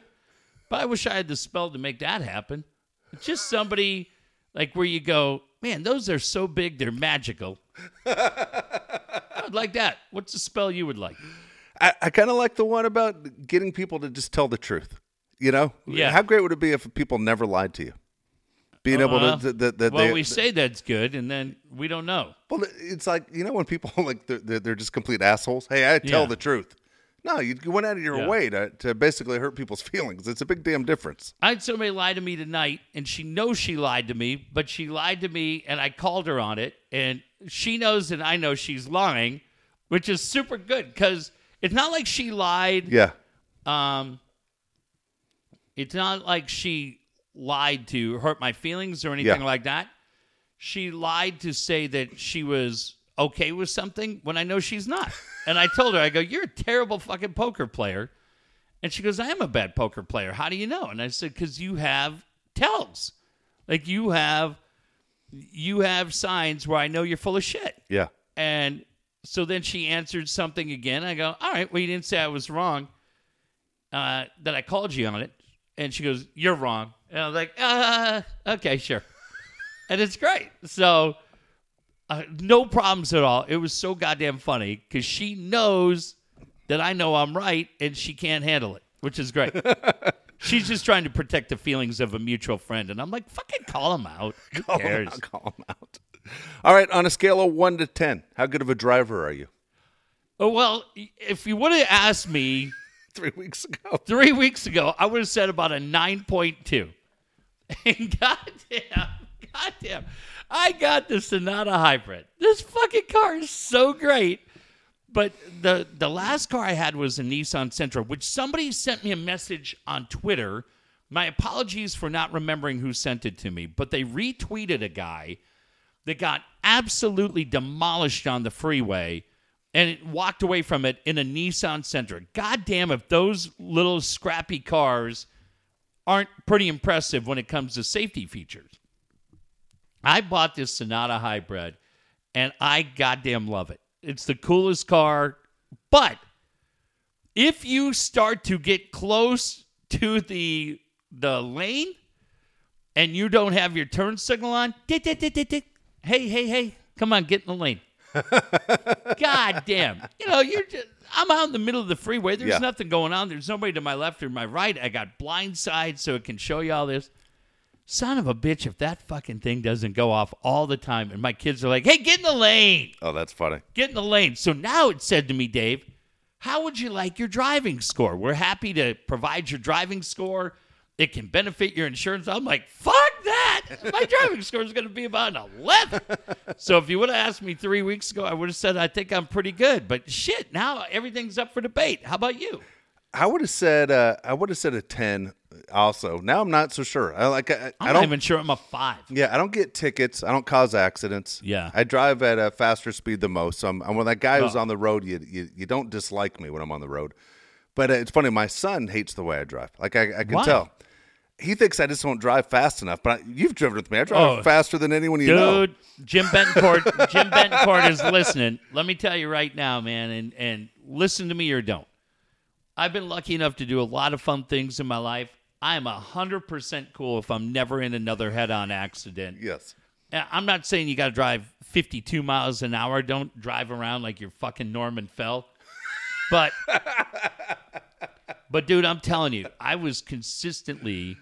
but I wish I had the spell to make that happen. Just somebody like where you go, man, those are so big, they're magical. *laughs* I would like that. What's the spell you would like? I, I kind of like the one about getting people to just tell the truth. You know? Yeah. How great would it be if people never lied to you? Being able Uh, to, that that well, they, we say that's good, and then we don't know. well, it's like you know when people *laughs* like they're, they're, they're just complete assholes. Hey, I tell Yeah. the truth. No, you, went out of your Yeah. way to, to basically hurt people's *laughs* feelings. It's a big damn difference. I had somebody lie to me tonight, and she knows she lied to me, but she lied to me, and I called her on it, and she knows and I know she's lying, which is super good because it's not like she lied. Yeah. Um, it's not like she lied to hurt my feelings or anything Yeah. like that. She lied to say that she was okay with something when I know she's not. And I told her, I go, "You're a terrible fucking poker player." And she goes, "I am a bad poker player. How do you know?" And I said, "Cuz you have tells. Like you have you have signs where I know you're full of shit." Yeah. And so then she answered something again. I go, all right, well, you didn't say I was wrong, uh, that I called you on it. And she goes, you're wrong. And I was like, uh, okay, sure. *laughs* and it's great. So uh, no problems at all. It was so goddamn funny because she knows that I know I'm right and she can't handle it, which is great. *laughs* She's just trying to protect the feelings of a mutual friend. And I'm like, fucking call him out. Who Call cares? out, call 'em out. All right, on a scale of one to ten, how good of a driver are you? Oh, well, if you would have asked me *laughs* Three weeks ago. three weeks ago, I would have said about a 9.2. *laughs* And goddamn, goddamn, I got the Sonata Hybrid. This fucking car is so great. But the, the last car I had was a Nissan Sentra, which somebody sent me a message on Twitter. My apologies for not remembering who sent it to me, but they retweeted a guy that got absolutely demolished on the freeway and walked away from it in a Nissan Sentra. God damn, if those little scrappy cars aren't pretty impressive when it comes to safety features. I bought this Sonata Hybrid and I goddamn love it. It's the coolest car, but if you start to get close to the the lane and you don't have your turn signal on, dit, dit, dit, dit, dit. hey, hey, hey, come on, get in the lane. *laughs* God damn. You know, you're just, I'm out in the middle of the freeway. There's Yeah. nothing going on. There's nobody to my left or my right. I got blind side so it can show you all this. Son of a bitch, if that fucking thing doesn't go off all the time and my kids are like, hey, get in the lane. Oh, that's funny. Get in the lane. So now it said to me, Dave, how would you like your driving score? We're happy to provide your driving score. It can benefit your insurance. I'm like, fuck that. My *laughs* driving score is going to be about an 11. so if you would have asked me three weeks ago, I would have said, I think I'm pretty good. But shit, now everything's up for debate. How about you? I would have said uh, I would have said a ten. Also, now I'm not so sure. I like I, I'm I not don't. even sure I'm a five. yeah, I don't get tickets. I don't cause accidents. Yeah. I drive at a faster speed than most. So I'm, I'm of that guy who's Oh. on the road. You, you you don't dislike me when I'm on the road. But uh, it's funny. My son hates the way I drive. Like I, I can Why? tell. He thinks I just don't drive fast enough. But I, you've driven with me. I drive Oh. faster than anyone you know. Dude, Jim Bentoncourt, Jim Bentoncourt is listening. Let me tell you right now, man, and and listen to me or don't. I've been lucky enough to do a lot of fun things in my life. I am hundred percent cool if I'm never in another head-on accident. Yes. I'm not saying you got to drive 52 miles an hour. Don't drive around like you're fucking Norman Fell. But, but dude, I'm telling you, I was consistently,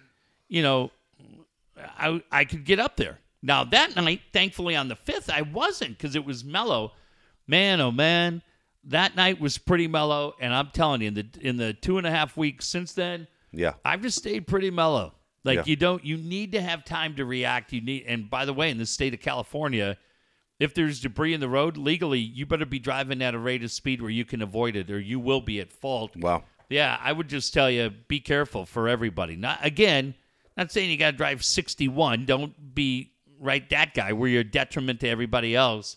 you know, I I could get up there. Now that night, thankfully on the fifth, I wasn't because it was mellow. Man, oh man, that night was pretty mellow. And I'm telling you, in the in the two and a half weeks since then, Yeah. I've just stayed pretty mellow. Like Yeah. you don't you need to have time to react. You need and by the way, in the state of California, if there's debris in the road, legally you better be driving at a rate of speed where you can avoid it or you will be at fault. Wow. Yeah, I would just tell you be careful for everybody. Not again, not saying you got to drive 61. Don't be right that guy where you're a detriment to everybody else.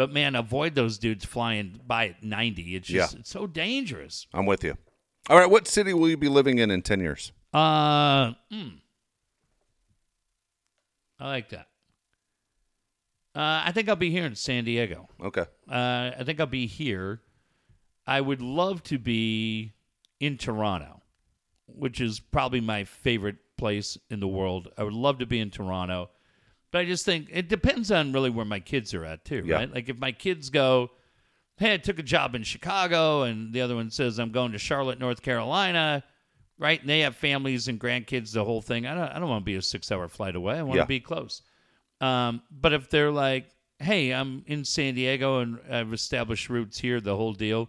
But man, avoid those dudes flying by at 90. It's just Yeah. it's so dangerous. I'm with you. All right. What city will you be living in in ten years? Uh, mm. I like that. Uh, I think I'll be here in San Diego. Okay. Uh, I think I'll be here. I would love to be in Toronto, which is probably my favorite place in the world. I would love to be in Toronto, but I just think it depends on really where my kids are at too, Yeah. right? Like if my kids go, "Hey, I took a job in Chicago," and the other one says, "I'm going to Charlotte, North Carolina," right? And they have families and grandkids, the whole thing. I don't, I don't want to be a six-hour flight away. I want Yeah. to be close. Um, but if they're like, "Hey, I'm in San Diego and I've established roots here," the whole deal,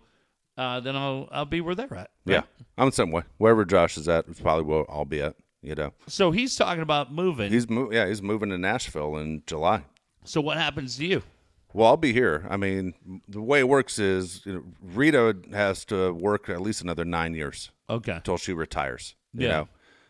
uh, then I'll I'll be where they're at. Yeah. I'm the same way. Wherever Josh is at is probably where I'll be at. You know. So he's talking about moving. He's mo- yeah. He's moving to Nashville in July. so what happens to you? Well, I'll be here. I mean, the way it works is you know, Rita has to work at least another nine years Okay. until she retires. You Yeah. know,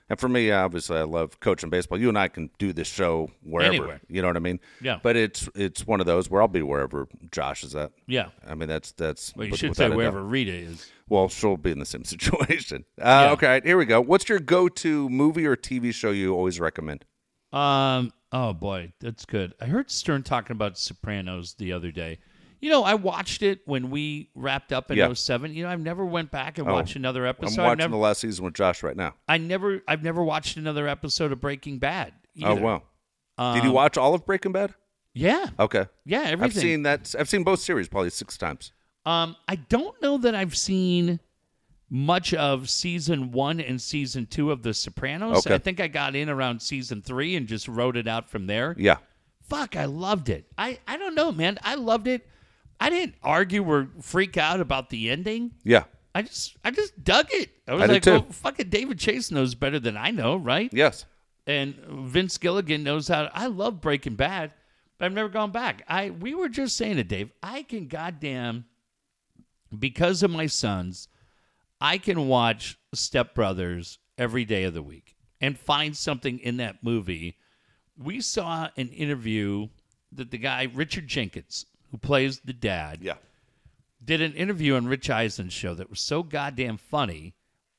and for me, obviously, I love coaching baseball. You and I can do this show wherever. Anywhere. You know what I mean? Yeah. But it's it's one of those where I'll be wherever Josh is at. Yeah. I mean, that's that's. Well, you with- should say doubt. wherever Rita is. Well, she'll be in the same *laughs* situation. Uh, Yeah. Okay, here we go. What's your go-to movie or TV show you always recommend? Um. Oh boy, that's good. I heard Stern talking about Sopranos the other day. You know, I watched it when we wrapped up in Yeah. 07. You know, I've never went back and Oh, watched another episode. I'm watching never, the last season with Josh right now. I never, I've never watched another episode of Breaking Bad. Oh either. wow! Did you Um, watch all of Breaking Bad? Yeah, Okay. yeah, everything. I've seen that. I've seen both series probably six times. Um, I don't know that I've seen much of season one and season two of The Sopranos. Okay. I think I got in around season three and just wrote it out from there. Yeah. Fuck, I loved it. I, I don't know, man. I loved it. I didn't argue or freak out about the ending. Yeah. I just I just dug it. I was I like, well, fucking David Chase knows better than I know, right? Yes. and Vince Gilligan knows how. To, I love Breaking Bad, but I've never gone back. I we were just saying it, Dave. I can goddamn because of my sons, I can watch Step Brothers every day of the week and find something in that movie. We saw an interview that the guy Richard Jenkins, who plays the dad, Yeah. did an interview on Rich Eisen's show that was so goddamn funny.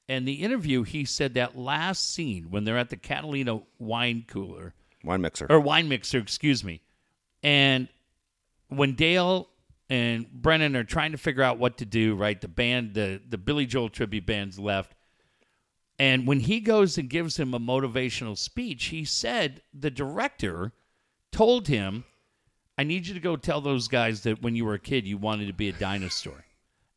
And the interview, he said that last scene when they're at the Catalina wine cooler Wine mixer. or wine mixer, excuse me, and when Dale and Brennan are trying to figure out what to do, right? The band, the the Billy Joel tribute band's left. And when he goes and gives him a motivational speech, he said the director told him, I need you to go tell those guys that when you were a kid you wanted to be a dinosaur.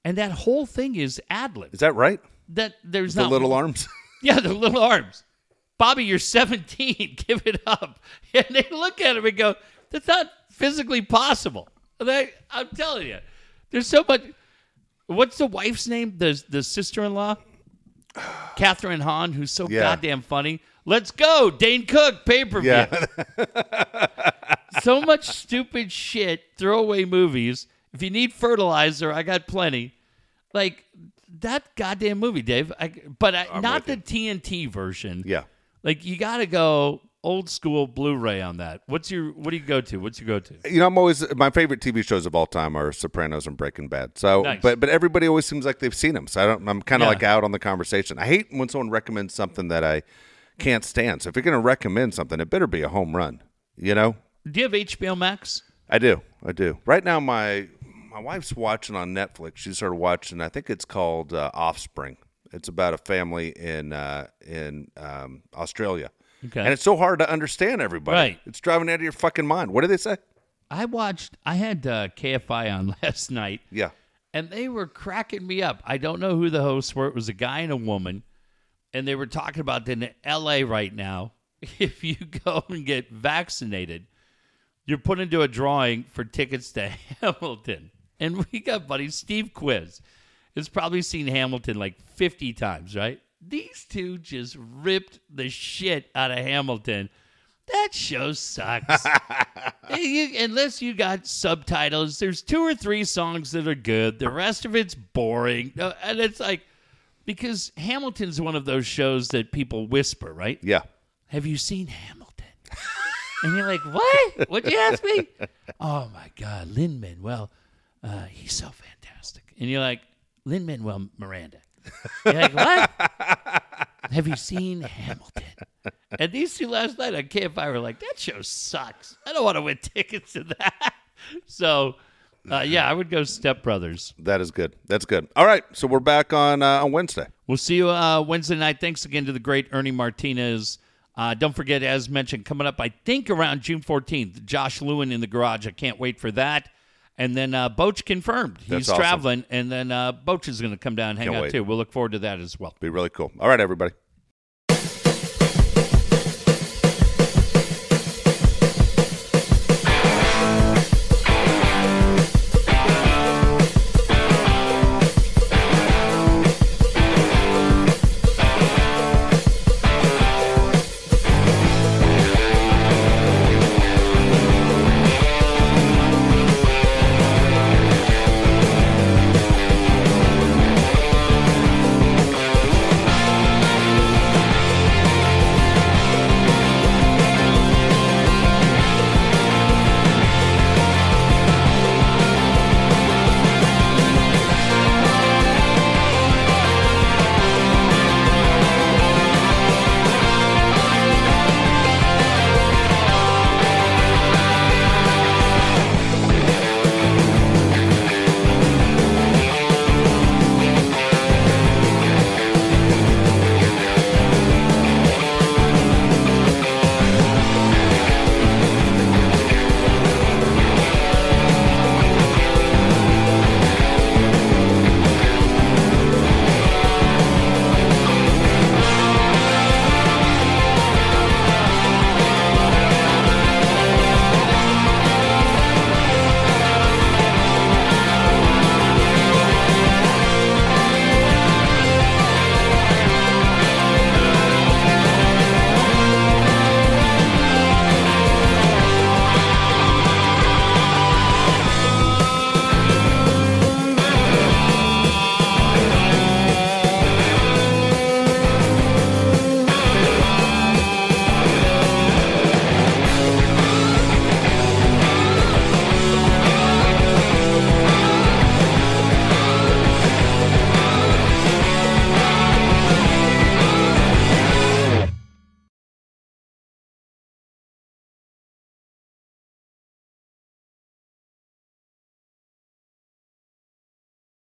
And that whole thing is ad lib. Is that right? That there's The not little arms. *laughs* yeah, the little arms. Bobby, you're 17. *laughs* Give it up. *laughs* And they look at him and go, that's not physically possible. They, I'm telling you, there's so much. What's the wife's name? The, the sister in law? *sighs* Kathryn Hahn, who's so Yeah. goddamn funny. Let's go. Dane Cook, pay per view. Yeah. *laughs* so much stupid shit, throwaway movies. If you need fertilizer, I got plenty. Like that goddamn movie, Dave. I, but I, not the TNT version. yeah. Like you got to go old school Blu-ray on that. What's your what do you go to? What's your go to? You know, I'm always my favorite TV shows of all time are Sopranos and Breaking Bad. So, Nice. but but everybody always seems like they've seen them. So I don't. I'm kind of Yeah. like out on the conversation. I hate when someone recommends something that I can't stand. So if you're going to recommend something, it better be a home run. You know, Do you have HBO Max? I do. I do. Right now, my my wife's watching on Netflix. She started watching. I think it's called uh, Offspring. It's about a family in uh, in um, Australia, Okay. and it's so hard to understand everybody. Right. It's driving out of your fucking mind. What do they say? I watched. I had uh, KFI on *laughs* last night. Yeah. and they were cracking me up. I don't know who the hosts were. It was a guy and a woman, and they were talking about in L.A. right now. *laughs* If you *laughs* go and get vaccinated, you're put into a drawing for tickets to Hamilton. And we got buddy Steve Quiz has probably seen Hamilton like 50 times, right? These two just ripped the shit out of Hamilton. That show sucks. *laughs* You- unless you got subtitles, there's two or three songs that are good. The rest of it's boring. Uh, And it's like, because Hamilton's one of those shows that people whisper, right? Yeah. Have you seen Hamilton? and you're like, what? What'd you ask me? oh my God, Lin Manuel, uh, he's so fantastic. And you're like, Lin Manuel Miranda. You're like, what? *laughs* Have you seen Hamilton? And these two last night on KFI were like, that show sucks. I don't want to win *laughs* tickets to that. So, uh, yeah, I would go Step Brothers. That is good. That's good. All right. So we're back on uh, on Wednesday. We'll see you uh, Wednesday night. Thanks again to the great Ernie Martinez. Uh, don't forget, as mentioned, coming up, I think around June 14th, Josh Lewin in the garage. I can't wait for that. And then uh, Boach confirmed. He's awesome. traveling. And then uh, Boach is going to come down and hang Can't out wait. too. We'll look forward to that as well. Be really cool. All right, everybody.